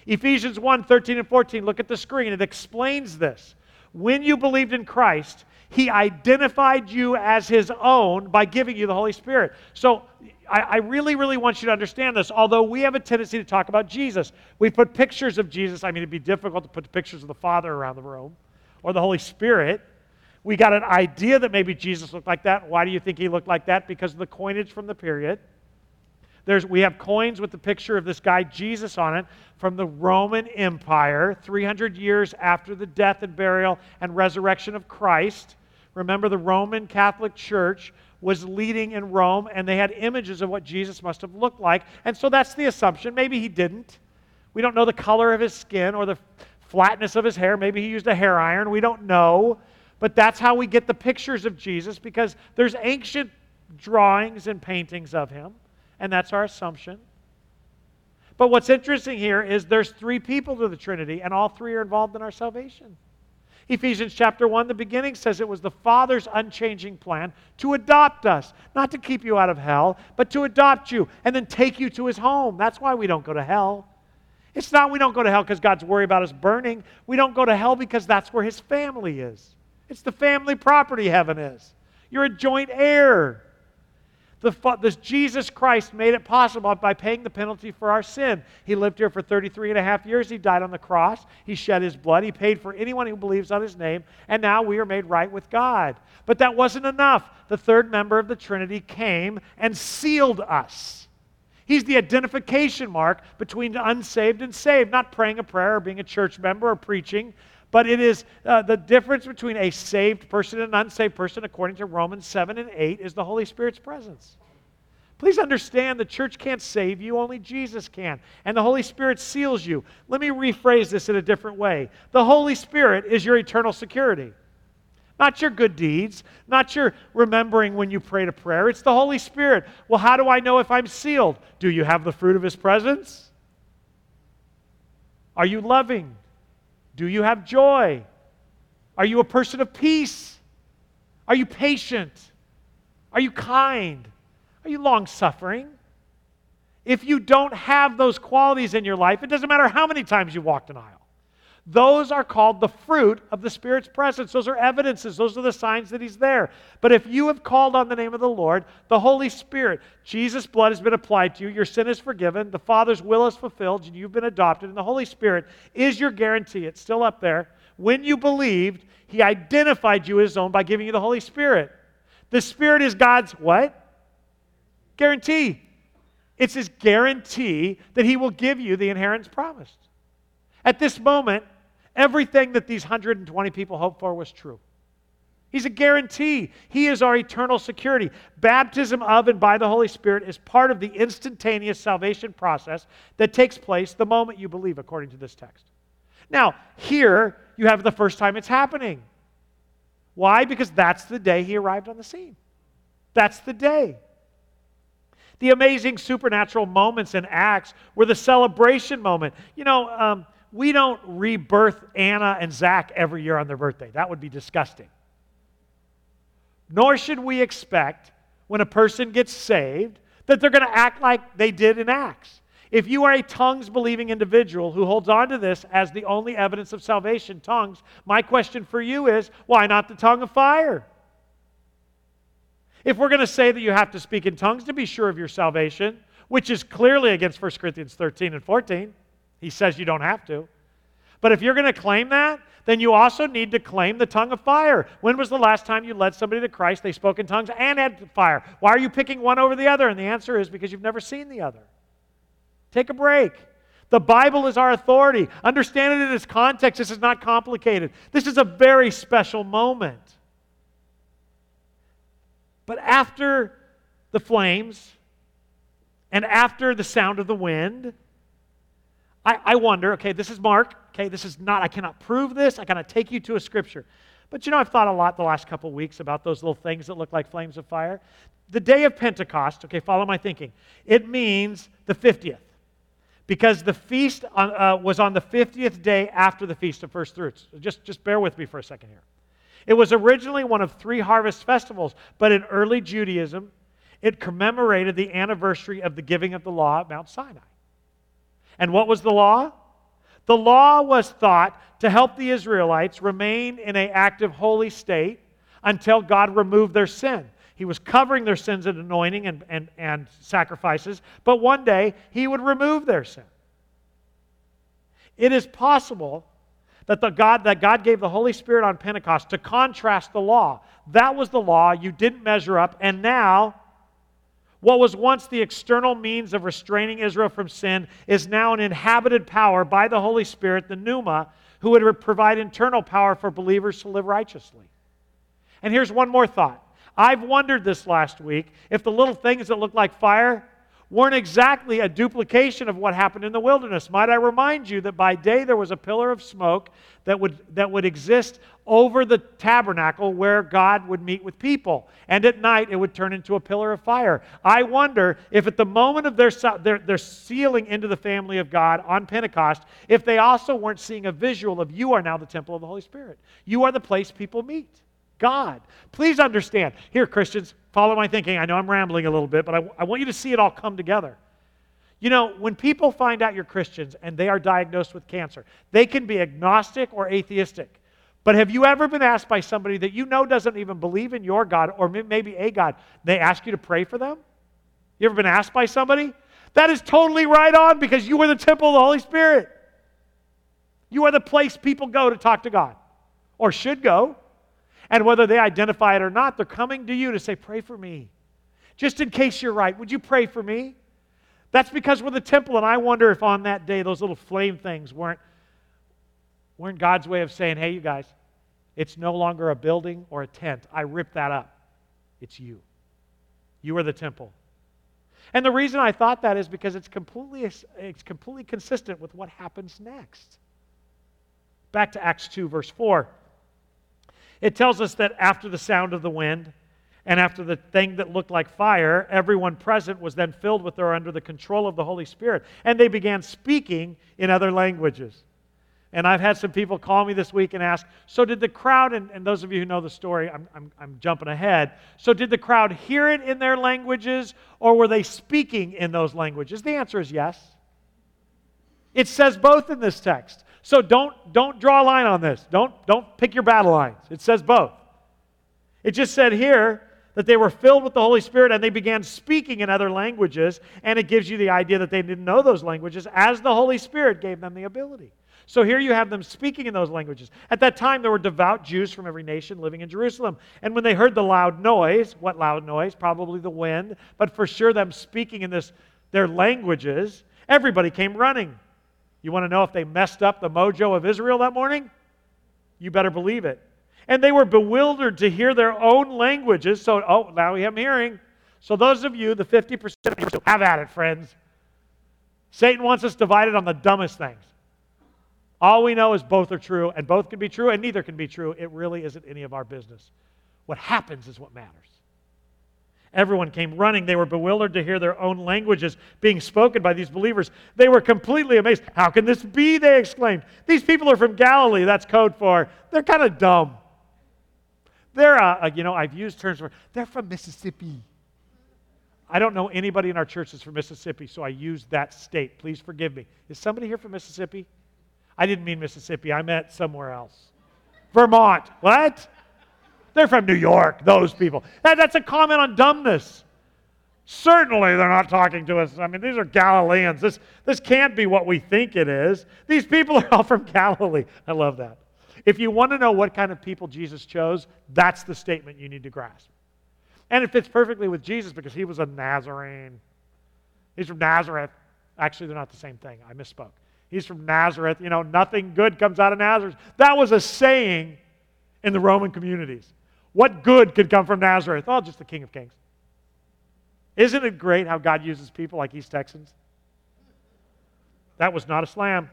Ephesians 1 13 and 14, look at the screen. It explains this. When you believed in Christ, he identified you as his own by giving you the Holy Spirit. So I, I, really, really want you to understand this. Although we have a tendency to talk about Jesus, we put pictures of Jesus. I mean, it'd be difficult to put pictures of the Father around the room or the Holy Spirit. We got an idea that maybe Jesus looked like that. Why do you think he looked like that? Because of the coinage from the period. There's, we have coins with the picture of this guy Jesus on it from the Roman Empire, 300 years after the death and burial and resurrection of Christ. Remember, the Roman Catholic Church was leading in Rome, and they had images of what Jesus must have looked like. And so that's the assumption. Maybe he didn't. We don't know the color of his skin or the flatness of his hair. Maybe he used a hair iron. We don't know. But that's how we get the pictures of Jesus because there's ancient drawings and paintings of him, and that's our assumption. But what's interesting here is there's three people to the Trinity, and all three are involved in our salvation. Ephesians chapter 1, the beginning says it was the Father's unchanging plan to adopt us, not to keep you out of hell, but to adopt you and then take you to his home. That's why we don't go to hell. It's not we don't go to hell because God's worried about us burning. We don't go to hell because that's where his family is. It's the family property heaven is. You're a joint heir. The, this Jesus Christ made it possible by paying the penalty for our sin. He lived here for 33 and a half years. He died on the cross. He shed his blood. He paid for anyone who believes on his name. And now we are made right with God. But that wasn't enough. The third member of the Trinity came and sealed us. He's the identification mark between the unsaved and saved, not praying a prayer or being a church member or preaching, but it is uh, the difference between a saved person and an unsaved person, according to Romans 7 and 8, is the Holy Spirit's presence. Please understand the church can't save you, only Jesus can. And the Holy Spirit seals you. Let me rephrase this in a different way. The Holy Spirit is your eternal security. Not your good deeds, not your remembering when you prayed a prayer. It's the Holy Spirit. Well, how do I know if I'm sealed? Do you have the fruit of His presence? Are you loving? Do you have joy? Are you a person of peace? Are you patient? Are you kind? Are you long suffering? If you don't have those qualities in your life, it doesn't matter how many times you walked an aisle. Those are called the fruit of the Spirit's presence. Those are evidences. Those are the signs that He's there. But if you have called on the name of the Lord, the Holy Spirit, Jesus' blood has been applied to you, your sin is forgiven, the Father's will is fulfilled, and you've been adopted, and the Holy Spirit is your guarantee. It's still up there. When you believed, He identified you as His own by giving you the Holy Spirit. The Spirit is God's what? Guarantee. It's His guarantee that He will give you the inheritance promised. At this moment, Everything that these 120 people hoped for was true. He's a guarantee. He is our eternal security. Baptism of and by the Holy Spirit is part of the instantaneous salvation process that takes place the moment you believe, according to this text. Now, here you have the first time it's happening. Why? Because that's the day he arrived on the scene. That's the day. The amazing supernatural moments in Acts were the celebration moment. You know, um, we don't rebirth Anna and Zach every year on their birthday. That would be disgusting. Nor should we expect when a person gets saved that they're going to act like they did in Acts. If you are a tongues believing individual who holds on to this as the only evidence of salvation, tongues, my question for you is why not the tongue of fire? If we're going to say that you have to speak in tongues to be sure of your salvation, which is clearly against 1 Corinthians 13 and 14, he says you don't have to. But if you're going to claim that, then you also need to claim the tongue of fire. When was the last time you led somebody to Christ? They spoke in tongues and had fire. Why are you picking one over the other? And the answer is because you've never seen the other. Take a break. The Bible is our authority. Understand it in its context. This is not complicated. This is a very special moment. But after the flames and after the sound of the wind, I, I wonder, okay, this is Mark. Okay, this is not, I cannot prove this. I cannot take you to a scripture. But you know, I've thought a lot the last couple weeks about those little things that look like flames of fire. The day of Pentecost, okay, follow my thinking. It means the 50th. Because the feast on, uh, was on the 50th day after the Feast of First Fruits. Just, just bear with me for a second here. It was originally one of three harvest festivals, but in early Judaism, it commemorated the anniversary of the giving of the law at Mount Sinai. And what was the law? The law was thought to help the Israelites remain in an active holy state until God removed their sin. He was covering their sins in anointing and, and, and sacrifices, but one day he would remove their sin. It is possible That, the God, that God gave the Holy Spirit on Pentecost to contrast the law. That was the law. You didn't measure up. And now, what was once the external means of restraining Israel from sin is now an inhabited power by the Holy Spirit, the pneuma, who would provide internal power for believers to live righteously. And here's one more thought. I've wondered this last week if the little things that look like fire weren't exactly a duplication of what happened in the wilderness. Might I remind you that by day there was a pillar of smoke that would, that would exist over the tabernacle where God would meet with people. And at night it would turn into a pillar of fire. I wonder if at the moment of their, their, their sealing into the family of God on Pentecost, if they also weren't seeing a visual of you are now the temple of the Holy Spirit. You are the place people meet. God. Please understand. Here, Christians, follow my thinking. I know I'm rambling a little bit, but I, I, want you to see it all come together. You know, when people find out you're Christians and they are diagnosed with cancer, they can be agnostic or atheistic. But have you ever been asked by somebody that you know doesn't even believe in your God or maybe a God, they ask you to pray for them? You ever been asked by somebody? That is totally right on because you are the temple of the Holy Spirit. You are the place people go to talk to God or should go. And whether they identify it or not, they're coming to you to say, Pray for me. Just in case you're right, would you pray for me? That's because we're the temple, and I wonder if on that day those little flame things weren't, weren't God's way of saying, Hey, you guys, it's no longer a building or a tent. I ripped that up. It's you. You are the temple. And the reason I thought that is because it's completely, it's completely consistent with what happens next. Back to Acts 2, verse 4. It tells us that after the sound of the wind and after the thing that looked like fire, everyone present was then filled with or under the control of the Holy Spirit. And they began speaking in other languages. And I've had some people call me this week and ask, so did the crowd, and, and those of you who know the story, I'm, I'm, I'm jumping ahead. So did the crowd hear it in their languages or were they speaking in those languages? The answer is yes. It says both in this text. So don't, don't draw a line on this. Don't, don't pick your battle lines. It says both. It just said here that they were filled with the Holy Spirit and they began speaking in other languages, and it gives you the idea that they didn't know those languages as the Holy Spirit gave them the ability. So here you have them speaking in those languages. At that time, there were devout Jews from every nation living in Jerusalem. And when they heard the loud noise, what loud noise? Probably the wind, but for sure them speaking in this their languages, everybody came running. You want to know if they messed up the mojo of Israel that morning? You better believe it. And they were bewildered to hear their own languages. So, oh, now we have hearing. So, those of you, the 50%, have at it, friends. Satan wants us divided on the dumbest things. All we know is both are true, and both can be true, and neither can be true. It really isn't any of our business. What happens is what matters. Everyone came running. They were bewildered to hear their own languages being spoken by these believers. They were completely amazed. How can this be? They exclaimed. These people are from Galilee. That's code for they're kind of dumb. They're, uh, uh, you know, I've used terms for they're from Mississippi. I don't know anybody in our church that's from Mississippi, so I use that state. Please forgive me. Is somebody here from Mississippi? I didn't mean Mississippi, I meant somewhere else. Vermont. What? They're from New York, those people. That, that's a comment on dumbness. Certainly, they're not talking to us. I mean, these are Galileans. This, this can't be what we think it is. These people (laughs) are all from Galilee. I love that. If you want to know what kind of people Jesus chose, that's the statement you need to grasp. And it fits perfectly with Jesus because he was a Nazarene. He's from Nazareth. Actually, they're not the same thing. I misspoke. He's from Nazareth. You know, nothing good comes out of Nazareth. That was a saying in the Roman communities. What good could come from Nazareth? Oh, just the King of Kings. Isn't it great how God uses people like East Texans? That was not a slam.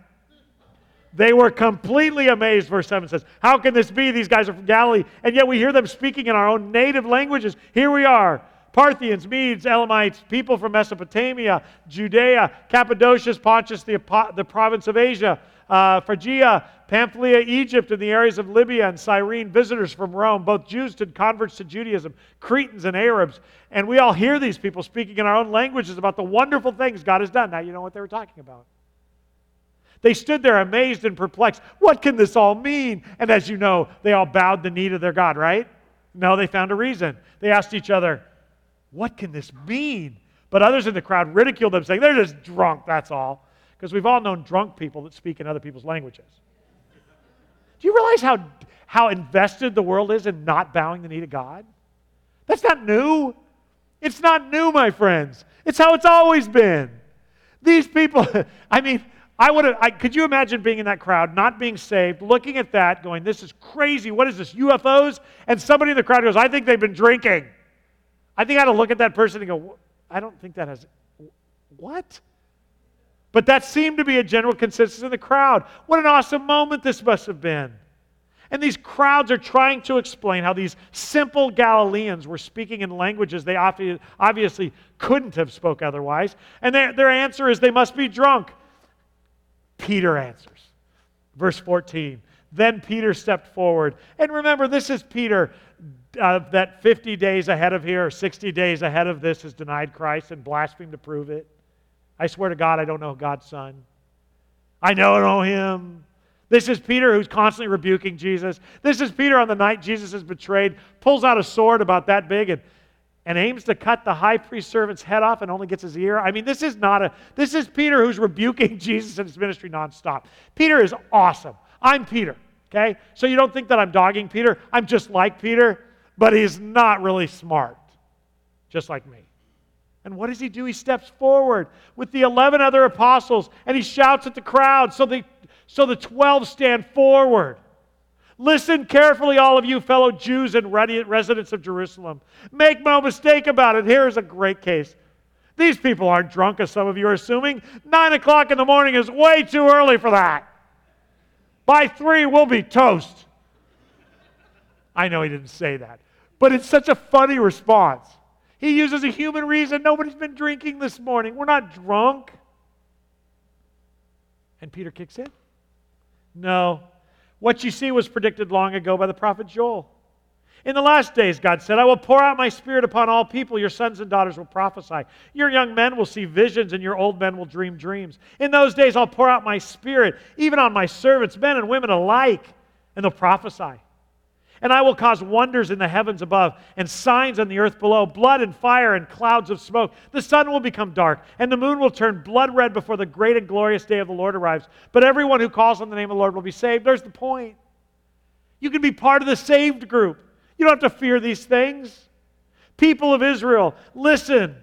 They were completely amazed, verse 7 says. How can this be? These guys are from Galilee, and yet we hear them speaking in our own native languages. Here we are Parthians, Medes, Elamites, people from Mesopotamia, Judea, Cappadocia, Pontus, the, the province of Asia, uh, Phrygia, Pamphylia, Egypt, and the areas of Libya and Cyrene, visitors from Rome, both Jews and converts to Judaism, Cretans and Arabs. And we all hear these people speaking in our own languages about the wonderful things God has done. Now you know what they were talking about. They stood there amazed and perplexed. What can this all mean? And as you know, they all bowed the knee to their God, right? No, they found a reason. They asked each other, What can this mean? But others in the crowd ridiculed them, saying, They're just drunk, that's all. Because we've all known drunk people that speak in other people's languages. Do you realize how, how invested the world is in not bowing the knee to God? That's not new. It's not new, my friends. It's how it's always been. These people, (laughs) I mean, I would have, I, could you imagine being in that crowd, not being saved, looking at that, going, this is crazy. What is this, UFOs? And somebody in the crowd goes, I think they've been drinking. I think I had to look at that person and go, I don't think that has, what? But that seemed to be a general consensus in the crowd. What an awesome moment this must have been. And these crowds are trying to explain how these simple Galileans were speaking in languages they obviously couldn't have spoke otherwise. And their, their answer is they must be drunk. Peter answers. Verse 14. Then Peter stepped forward. And remember, this is Peter uh, that 50 days ahead of here, or 60 days ahead of this, has denied Christ and blasphemed to prove it. I swear to God, I don't know God's Son. I don't know him. This is Peter who's constantly rebuking Jesus. This is Peter on the night Jesus is betrayed, pulls out a sword about that big and, and aims to cut the high priest servant's head off and only gets his ear. I mean, this is not a, this is Peter who's rebuking (laughs) Jesus and his ministry nonstop. Peter is awesome. I'm Peter, okay? So you don't think that I'm dogging Peter. I'm just like Peter, but he's not really smart, just like me. And what does he do? He steps forward with the 11 other apostles and he shouts at the crowd. So the so the 12 stand forward. Listen carefully, all of you fellow Jews and residents of Jerusalem. Make no mistake about it. Here is a great case. These people aren't drunk, as some of you are assuming. Nine o'clock in the morning is way too early for that. By three, we'll be toast. I know he didn't say that, but it's such a funny response. He uses a human reason. Nobody's been drinking this morning. We're not drunk. And Peter kicks in. No. What you see was predicted long ago by the prophet Joel. In the last days, God said, I will pour out my spirit upon all people. Your sons and daughters will prophesy. Your young men will see visions, and your old men will dream dreams. In those days, I'll pour out my spirit, even on my servants, men and women alike, and they'll prophesy. And I will cause wonders in the heavens above and signs on the earth below blood and fire and clouds of smoke. The sun will become dark, and the moon will turn blood red before the great and glorious day of the Lord arrives. But everyone who calls on the name of the Lord will be saved. There's the point. You can be part of the saved group. You don't have to fear these things. People of Israel, listen.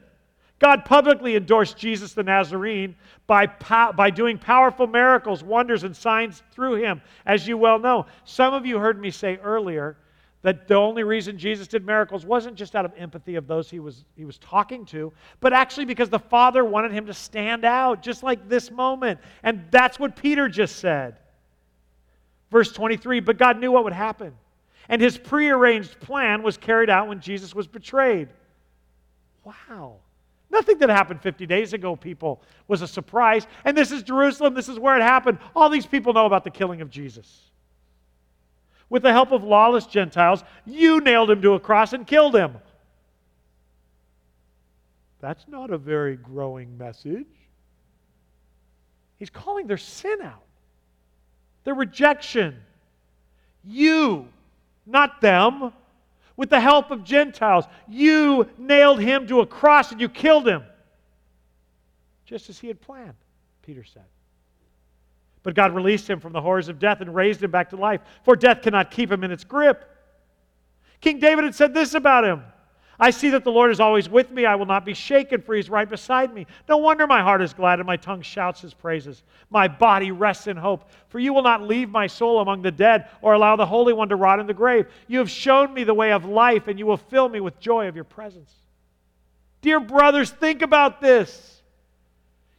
God publicly endorsed Jesus the Nazarene by, po- by doing powerful miracles, wonders, and signs through him, as you well know. Some of you heard me say earlier that the only reason Jesus did miracles wasn't just out of empathy of those he was, he was talking to, but actually because the Father wanted him to stand out, just like this moment. And that's what Peter just said. Verse 23 But God knew what would happen, and his prearranged plan was carried out when Jesus was betrayed. Wow. Nothing that happened 50 days ago, people, was a surprise. And this is Jerusalem. This is where it happened. All these people know about the killing of Jesus. With the help of lawless Gentiles, you nailed him to a cross and killed him. That's not a very growing message. He's calling their sin out, their rejection. You, not them with the help of Gentiles. You nailed him to a cross and you killed him. Just as he had planned, Peter said. But God released him from the horrors of death and raised him back to life, for death cannot keep him in its grip. King David had said this about him I see that the Lord is always with me. I will not be shaken, for he's right beside me. No wonder my heart is glad and my tongue shouts his praises. My body rests in hope, for you will not leave my soul among the dead or allow the Holy One to rot in the grave. You have shown me the way of life, and you will fill me with joy of your presence. Dear brothers, think about this.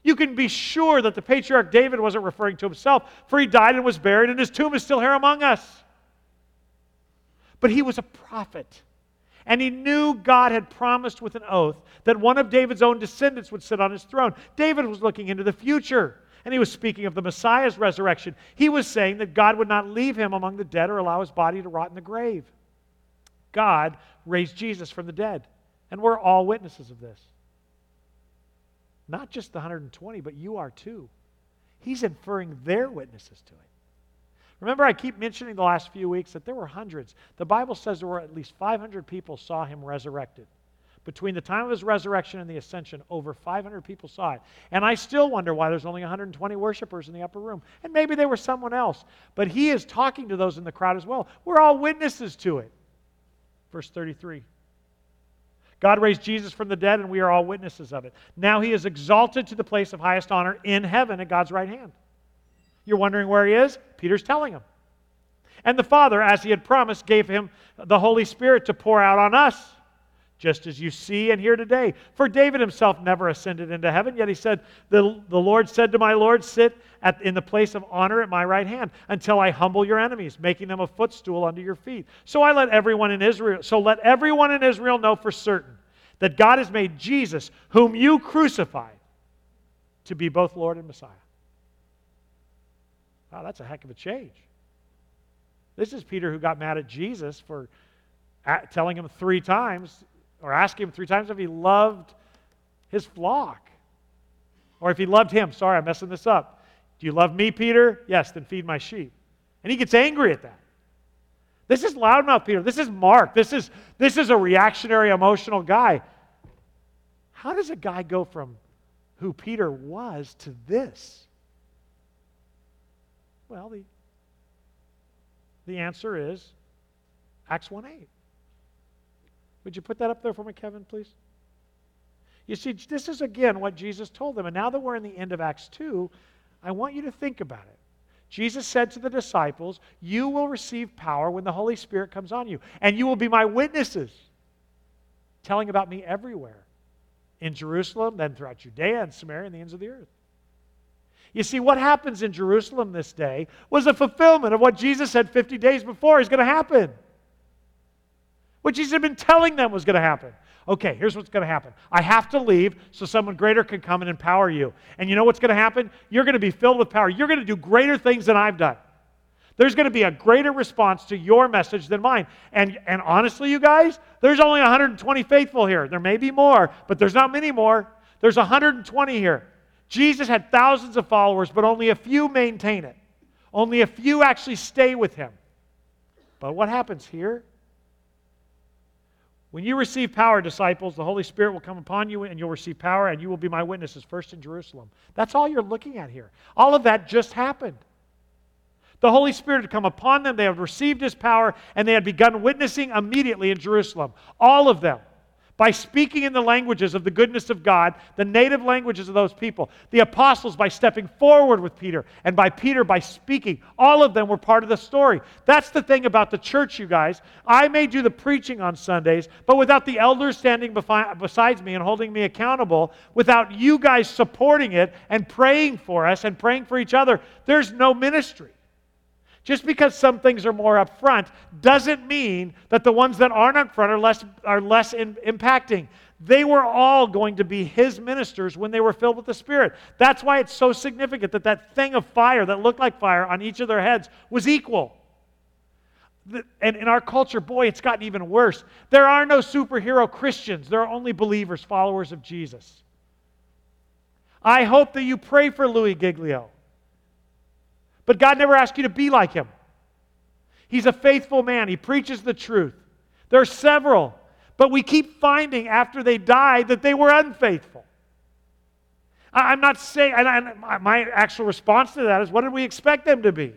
You can be sure that the patriarch David wasn't referring to himself, for he died and was buried, and his tomb is still here among us. But he was a prophet and he knew God had promised with an oath that one of David's own descendants would sit on his throne. David was looking into the future, and he was speaking of the Messiah's resurrection. He was saying that God would not leave him among the dead or allow his body to rot in the grave. God raised Jesus from the dead, and we're all witnesses of this. Not just the 120, but you are too. He's inferring their witnesses to it. Remember, I keep mentioning the last few weeks that there were hundreds. The Bible says there were at least 500 people saw him resurrected. Between the time of his resurrection and the ascension, over 500 people saw it. And I still wonder why there's only 120 worshipers in the upper room. And maybe they were someone else. But he is talking to those in the crowd as well. We're all witnesses to it. Verse 33. God raised Jesus from the dead, and we are all witnesses of it. Now he is exalted to the place of highest honor in heaven at God's right hand. You're wondering where he is? Peter's telling him. And the Father, as he had promised, gave him the Holy Spirit to pour out on us, just as you see and hear today. For David himself never ascended into heaven, yet he said, The, the Lord said to my Lord, Sit at, in the place of honor at my right hand until I humble your enemies, making them a footstool under your feet. So I let everyone in Israel, so let everyone in Israel know for certain that God has made Jesus, whom you crucified, to be both Lord and Messiah. Wow, that's a heck of a change. This is Peter who got mad at Jesus for telling him three times, or asking him three times if he loved his flock. Or if he loved him. Sorry, I'm messing this up. Do you love me, Peter? Yes, then feed my sheep. And he gets angry at that. This is loudmouth Peter. This is Mark. This is, this is a reactionary, emotional guy. How does a guy go from who Peter was to this? Well, the, the answer is Acts 1 8. Would you put that up there for me, Kevin, please? You see, this is again what Jesus told them. And now that we're in the end of Acts 2, I want you to think about it. Jesus said to the disciples, You will receive power when the Holy Spirit comes on you, and you will be my witnesses, telling about me everywhere in Jerusalem, then throughout Judea and Samaria and the ends of the earth. You see, what happens in Jerusalem this day was a fulfillment of what Jesus said 50 days before is going to happen. What Jesus had been telling them was going to happen. Okay, here's what's going to happen. I have to leave so someone greater can come and empower you. And you know what's going to happen? You're going to be filled with power. You're going to do greater things than I've done. There's going to be a greater response to your message than mine. And, and honestly, you guys, there's only 120 faithful here. There may be more, but there's not many more. There's 120 here. Jesus had thousands of followers, but only a few maintain it. Only a few actually stay with him. But what happens here? When you receive power, disciples, the Holy Spirit will come upon you and you'll receive power and you will be my witnesses, first in Jerusalem. That's all you're looking at here. All of that just happened. The Holy Spirit had come upon them, they had received his power, and they had begun witnessing immediately in Jerusalem. All of them by speaking in the languages of the goodness of God, the native languages of those people. The apostles by stepping forward with Peter, and by Peter by speaking. All of them were part of the story. That's the thing about the church, you guys. I may do the preaching on Sundays, but without the elders standing befi- me and holding me accountable, without you guys supporting it and praying for us and praying for each other, there's no ministry. Just because some things are more upfront doesn't mean that the ones that aren't upfront are less, are less in, impacting. They were all going to be his ministers when they were filled with the Spirit. That's why it's so significant that that thing of fire that looked like fire on each of their heads was equal. And in our culture, boy, it's gotten even worse. There are no superhero Christians, there are only believers, followers of Jesus. I hope that you pray for Louis Giglio. But God never asked you to be like him. He's a faithful man, he preaches the truth. There are several, but we keep finding after they died that they were unfaithful. I'm not saying, and my actual response to that is what did we expect them to be?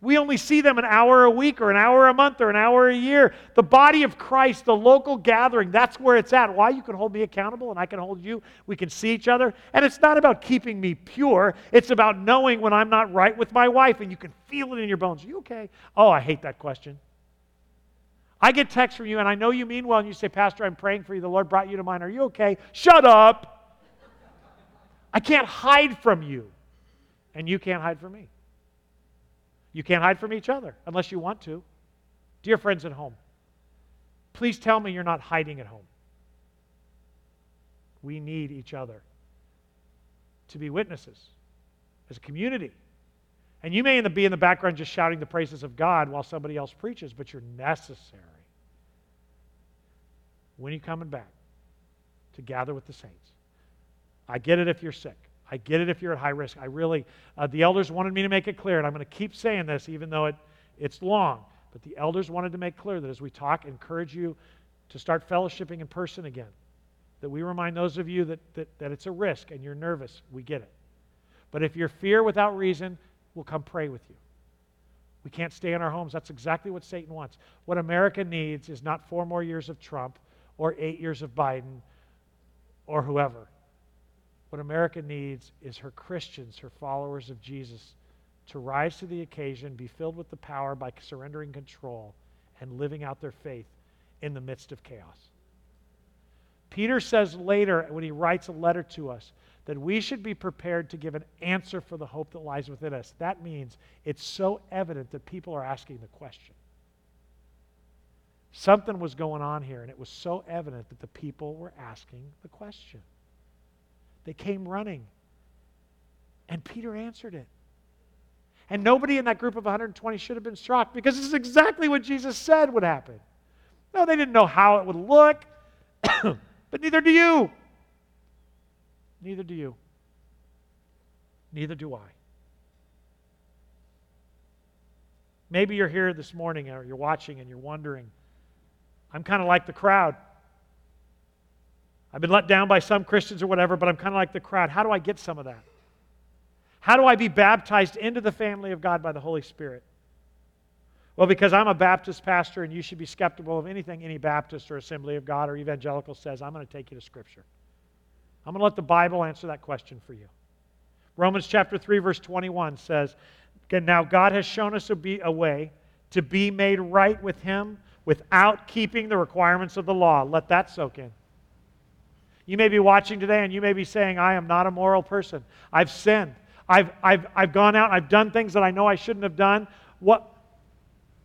We only see them an hour a week or an hour a month or an hour a year. The body of Christ, the local gathering, that's where it's at. Why? You can hold me accountable and I can hold you. We can see each other. And it's not about keeping me pure, it's about knowing when I'm not right with my wife and you can feel it in your bones. Are you okay? Oh, I hate that question. I get texts from you and I know you mean well and you say, Pastor, I'm praying for you. The Lord brought you to mind. Are you okay? Shut up. I can't hide from you. And you can't hide from me. You can't hide from each other unless you want to. Dear friends at home, please tell me you're not hiding at home. We need each other to be witnesses as a community. And you may be in the background just shouting the praises of God while somebody else preaches, but you're necessary. When are you coming back to gather with the saints? I get it if you're sick. I get it if you're at high risk. I really, uh, the elders wanted me to make it clear, and I'm going to keep saying this even though it, it's long. But the elders wanted to make clear that as we talk, encourage you to start fellowshipping in person again. That we remind those of you that, that, that it's a risk and you're nervous. We get it. But if you're fear without reason, we'll come pray with you. We can't stay in our homes. That's exactly what Satan wants. What America needs is not four more years of Trump or eight years of Biden or whoever. What America needs is her Christians, her followers of Jesus, to rise to the occasion, be filled with the power by surrendering control and living out their faith in the midst of chaos. Peter says later, when he writes a letter to us, that we should be prepared to give an answer for the hope that lies within us. That means it's so evident that people are asking the question. Something was going on here, and it was so evident that the people were asking the question. They came running, and Peter answered it. And nobody in that group of 120 should have been shocked because this is exactly what Jesus said would happen. No, they didn't know how it would look, (coughs) but neither do you. Neither do you. Neither do I. Maybe you're here this morning or you're watching and you're wondering, I'm kind of like the crowd. I've been let down by some Christians or whatever, but I'm kind of like the crowd. How do I get some of that? How do I be baptized into the family of God by the Holy Spirit? Well, because I'm a Baptist pastor and you should be skeptical of anything any Baptist or Assembly of God or evangelical says, I'm going to take you to Scripture. I'm going to let the Bible answer that question for you. Romans chapter 3, verse 21 says, Now God has shown us a, be, a way to be made right with Him without keeping the requirements of the law. Let that soak in. You may be watching today and you may be saying, I am not a moral person. I've sinned. I've, I've, I've gone out, I've done things that I know I shouldn't have done. What,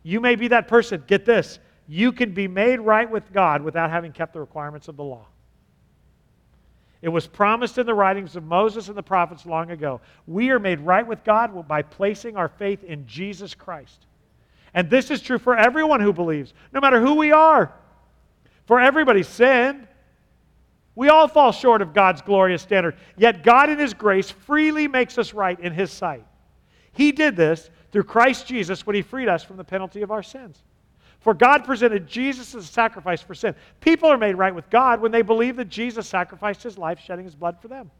you may be that person. Get this. You can be made right with God without having kept the requirements of the law. It was promised in the writings of Moses and the prophets long ago. We are made right with God by placing our faith in Jesus Christ. And this is true for everyone who believes, no matter who we are. For everybody sinned. We all fall short of God's glorious standard. Yet God, in His grace, freely makes us right in His sight. He did this through Christ Jesus when he freed us from the penalty of our sins. For God presented Jesus as a sacrifice for sin. People are made right with God when they believe that Jesus sacrificed his life, shedding his blood for them.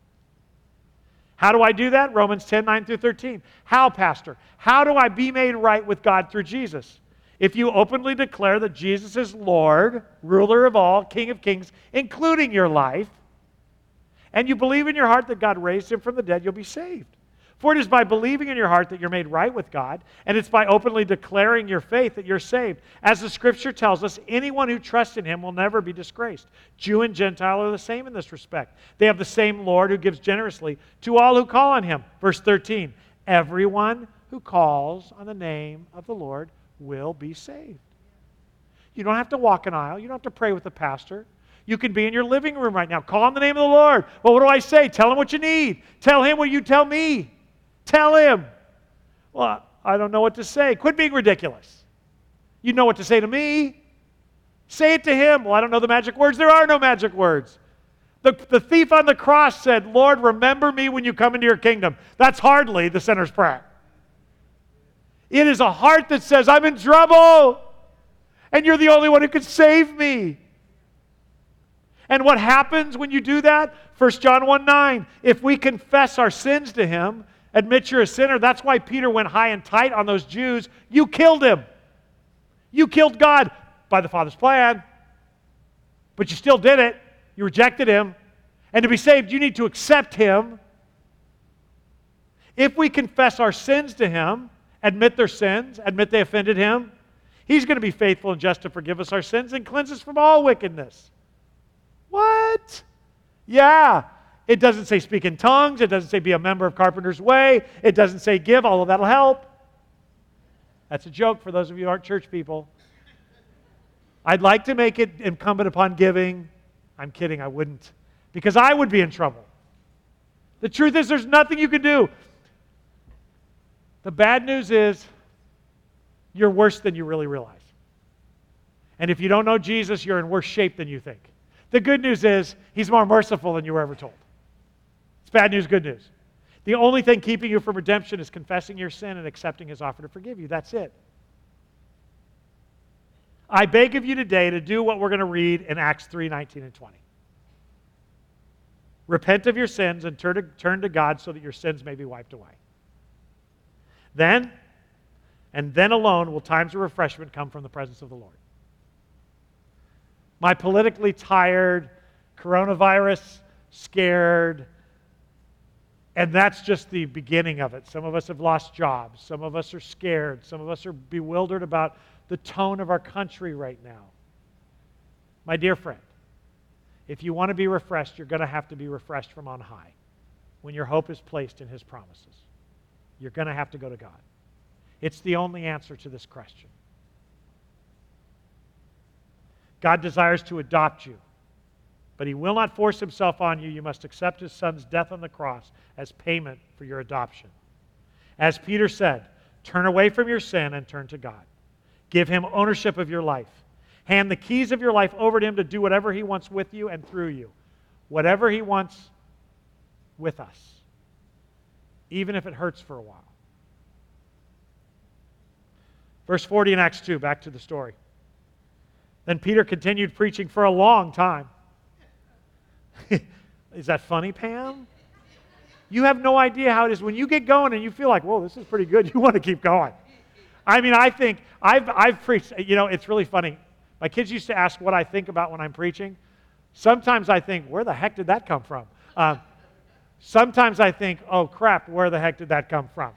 How do I do that? Romans 10 9 through 13. How, Pastor? How do I be made right with God through Jesus? If you openly declare that Jesus is Lord, ruler of all, King of kings, including your life, and you believe in your heart that God raised him from the dead, you'll be saved. For it is by believing in your heart that you're made right with God, and it's by openly declaring your faith that you're saved. As the scripture tells us, anyone who trusts in him will never be disgraced. Jew and Gentile are the same in this respect. They have the same Lord who gives generously to all who call on him. Verse 13 Everyone who calls on the name of the Lord will be saved. You don't have to walk an aisle, you don't have to pray with the pastor. You can be in your living room right now. Call on the name of the Lord. Well, what do I say? Tell him what you need. Tell him what you tell me. Tell him. Well, I don't know what to say. Quit being ridiculous. You know what to say to me. Say it to him. Well, I don't know the magic words. There are no magic words. The, the thief on the cross said, Lord, remember me when you come into your kingdom. That's hardly the sinner's prayer. It is a heart that says, I'm in trouble, and you're the only one who can save me. And what happens when you do that? 1 John 1 9. If we confess our sins to him, admit you're a sinner. That's why Peter went high and tight on those Jews. You killed him. You killed God by the Father's plan, but you still did it. You rejected him. And to be saved, you need to accept him. If we confess our sins to him, admit their sins, admit they offended him, he's going to be faithful and just to forgive us our sins and cleanse us from all wickedness. What? Yeah, it doesn't say speak in tongues. It doesn't say be a member of Carpenter's Way. It doesn't say give, although that'll help. That's a joke for those of you who aren't church people. I'd like to make it incumbent upon giving. I'm kidding, I wouldn't. Because I would be in trouble. The truth is, there's nothing you can do. The bad news is, you're worse than you really realize. And if you don't know Jesus, you're in worse shape than you think. The good news is, he's more merciful than you were ever told. It's bad news, good news. The only thing keeping you from redemption is confessing your sin and accepting his offer to forgive you. That's it. I beg of you today to do what we're going to read in Acts 3 19 and 20. Repent of your sins and turn to, turn to God so that your sins may be wiped away. Then, and then alone, will times of refreshment come from the presence of the Lord. My politically tired, coronavirus scared, and that's just the beginning of it. Some of us have lost jobs. Some of us are scared. Some of us are bewildered about the tone of our country right now. My dear friend, if you want to be refreshed, you're going to have to be refreshed from on high when your hope is placed in His promises. You're going to have to go to God. It's the only answer to this question. God desires to adopt you, but He will not force Himself on you. You must accept His Son's death on the cross as payment for your adoption. As Peter said, turn away from your sin and turn to God. Give Him ownership of your life. Hand the keys of your life over to Him to do whatever He wants with you and through you. Whatever He wants with us, even if it hurts for a while. Verse 40 in Acts 2, back to the story. Then Peter continued preaching for a long time. (laughs) is that funny, Pam? You have no idea how it is when you get going and you feel like, whoa, this is pretty good. (laughs) You want to keep going. I mean, I think I've, I've preached, you know, it's really funny. My kids used to ask what I think about when I'm preaching. Sometimes I think, where the heck did that come from? Um, sometimes I think, oh crap, where the heck did that come from?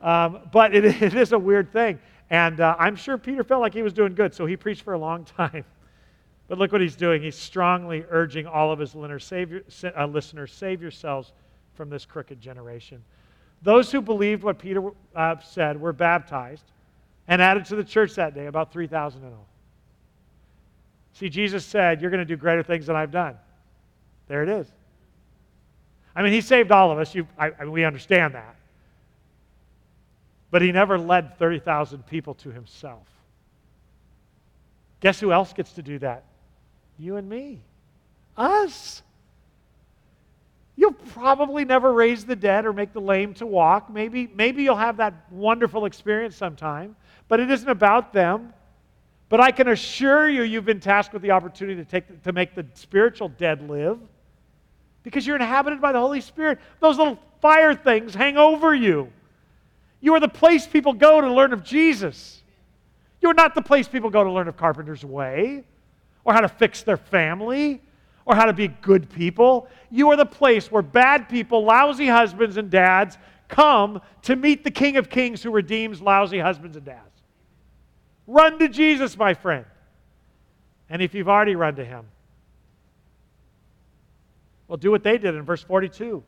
Um, but it, (laughs) it is a weird thing. And uh, I'm sure Peter felt like he was doing good, so he preached for a long time. (laughs) But look what he's doing. He's strongly urging all of his listeners save, uh, listeners, save yourselves from this crooked generation. Those who believed what Peter uh, said were baptized and added to the church that day, about 3,000 in all. See, Jesus said, You're going to do greater things than I've done. There it is. I mean, he saved all of us. You, I, I, we understand that. But he never led 30,000 people to himself. Guess who else gets to do that? You and me. Us. You'll probably never raise the dead or make the lame to walk. Maybe, maybe you'll have that wonderful experience sometime, but it isn't about them. But I can assure you, you've been tasked with the opportunity to, take, to make the spiritual dead live because you're inhabited by the Holy Spirit. Those little fire things hang over you. You are the place people go to learn of Jesus. You are not the place people go to learn of Carpenter's Way or how to fix their family or how to be good people. You are the place where bad people, lousy husbands and dads, come to meet the King of Kings who redeems lousy husbands and dads. Run to Jesus, my friend. And if you've already run to him, well, do what they did in verse 42.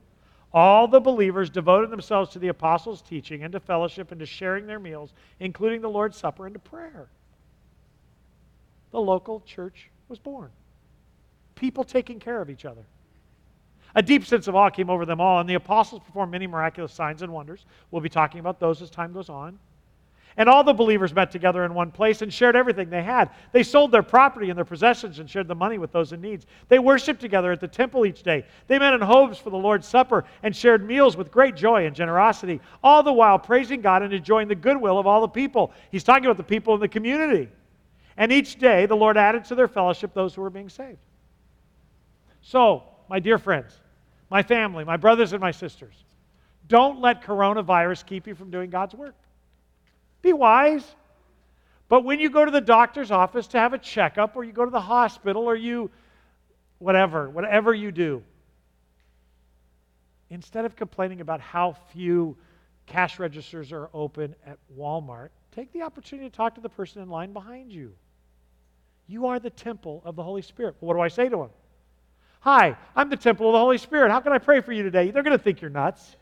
All the believers devoted themselves to the apostles' teaching and to fellowship and to sharing their meals, including the Lord's Supper and to prayer. The local church was born. People taking care of each other. A deep sense of awe came over them all, and the apostles performed many miraculous signs and wonders. We'll be talking about those as time goes on. And all the believers met together in one place and shared everything they had. They sold their property and their possessions and shared the money with those in need. They worshiped together at the temple each day. They met in homes for the Lord's Supper and shared meals with great joy and generosity, all the while praising God and enjoying the goodwill of all the people. He's talking about the people in the community. And each day the Lord added to their fellowship those who were being saved. So, my dear friends, my family, my brothers and my sisters, don't let coronavirus keep you from doing God's work. Be wise. But when you go to the doctor's office to have a checkup, or you go to the hospital, or you, whatever, whatever you do, instead of complaining about how few cash registers are open at Walmart, take the opportunity to talk to the person in line behind you. You are the temple of the Holy Spirit. What do I say to him? Hi, I'm the temple of the Holy Spirit. How can I pray for you today? They're going to think you're nuts.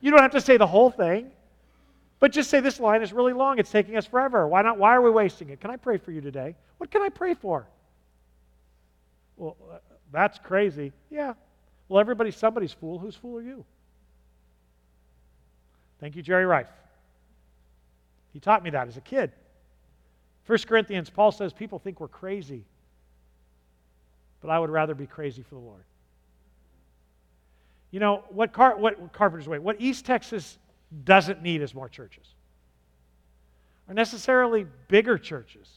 You don't have to say the whole thing. But just say this line is really long. It's taking us forever. Why not? Why are we wasting it? Can I pray for you today? What can I pray for? Well, uh, that's crazy. Yeah. Well, everybody's somebody's fool. Whose fool are you? Thank you, Jerry Rife. He taught me that as a kid. 1 Corinthians, Paul says people think we're crazy, but I would rather be crazy for the Lord. You know, what, Car- what Carpenter's Way, what East Texas doesn't need is more churches, or necessarily bigger churches.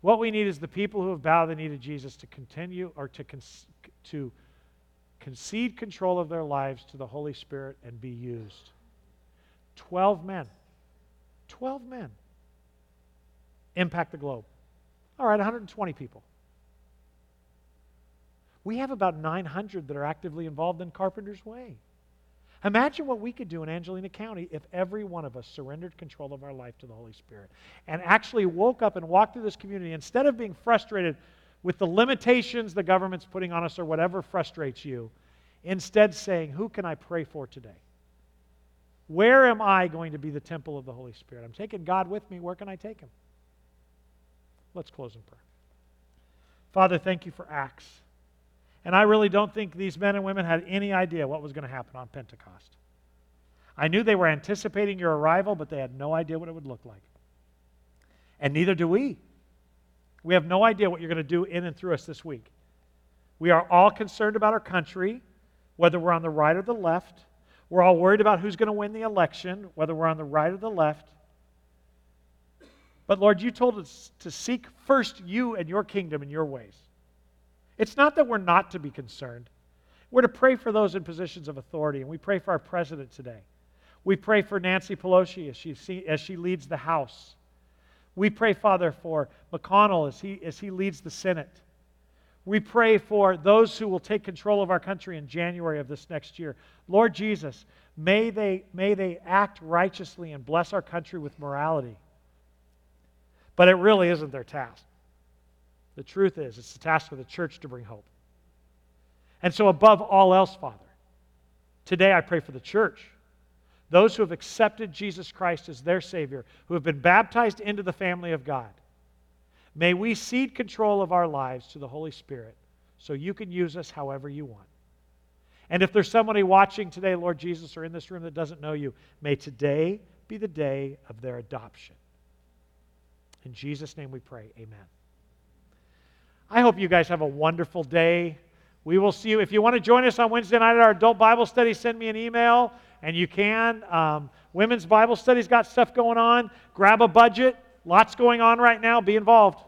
What we need is the people who have bowed the knee to Jesus to continue or to, con- to concede control of their lives to the Holy Spirit and be used. 12 men. 12 men impact the globe. All right, 120 people. We have about 900 that are actively involved in Carpenter's Way. Imagine what we could do in Angelina County if every one of us surrendered control of our life to the Holy Spirit and actually woke up and walked through this community instead of being frustrated with the limitations the government's putting on us or whatever frustrates you, instead saying, Who can I pray for today? Where am I going to be the temple of the Holy Spirit? I'm taking God with me. Where can I take him? Let's close in prayer. Father, thank you for Acts. And I really don't think these men and women had any idea what was going to happen on Pentecost. I knew they were anticipating your arrival, but they had no idea what it would look like. And neither do we. We have no idea what you're going to do in and through us this week. We are all concerned about our country, whether we're on the right or the left. We're all worried about who's going to win the election, whether we're on the right or the left. But Lord, you told us to seek first you and your kingdom and your ways. It's not that we're not to be concerned. We're to pray for those in positions of authority, and we pray for our president today. We pray for Nancy Pelosi as she, as she leads the House. We pray, Father, for McConnell as he, as he leads the Senate. We pray for those who will take control of our country in January of this next year. Lord Jesus, may they, may they act righteously and bless our country with morality. But it really isn't their task. The truth is, it's the task of the church to bring hope. And so, above all else, Father, today I pray for the church, those who have accepted Jesus Christ as their Savior, who have been baptized into the family of God. May we cede control of our lives to the Holy Spirit so you can use us however you want. And if there's somebody watching today, Lord Jesus, or in this room that doesn't know you, may today be the day of their adoption. In Jesus' name we pray. Amen. I hope you guys have a wonderful day. We will see you. If you want to join us on Wednesday night at our adult Bible study, send me an email, and you can. Um, women's Bible study's got stuff going on. Grab a budget. Lots going on right now. Be involved.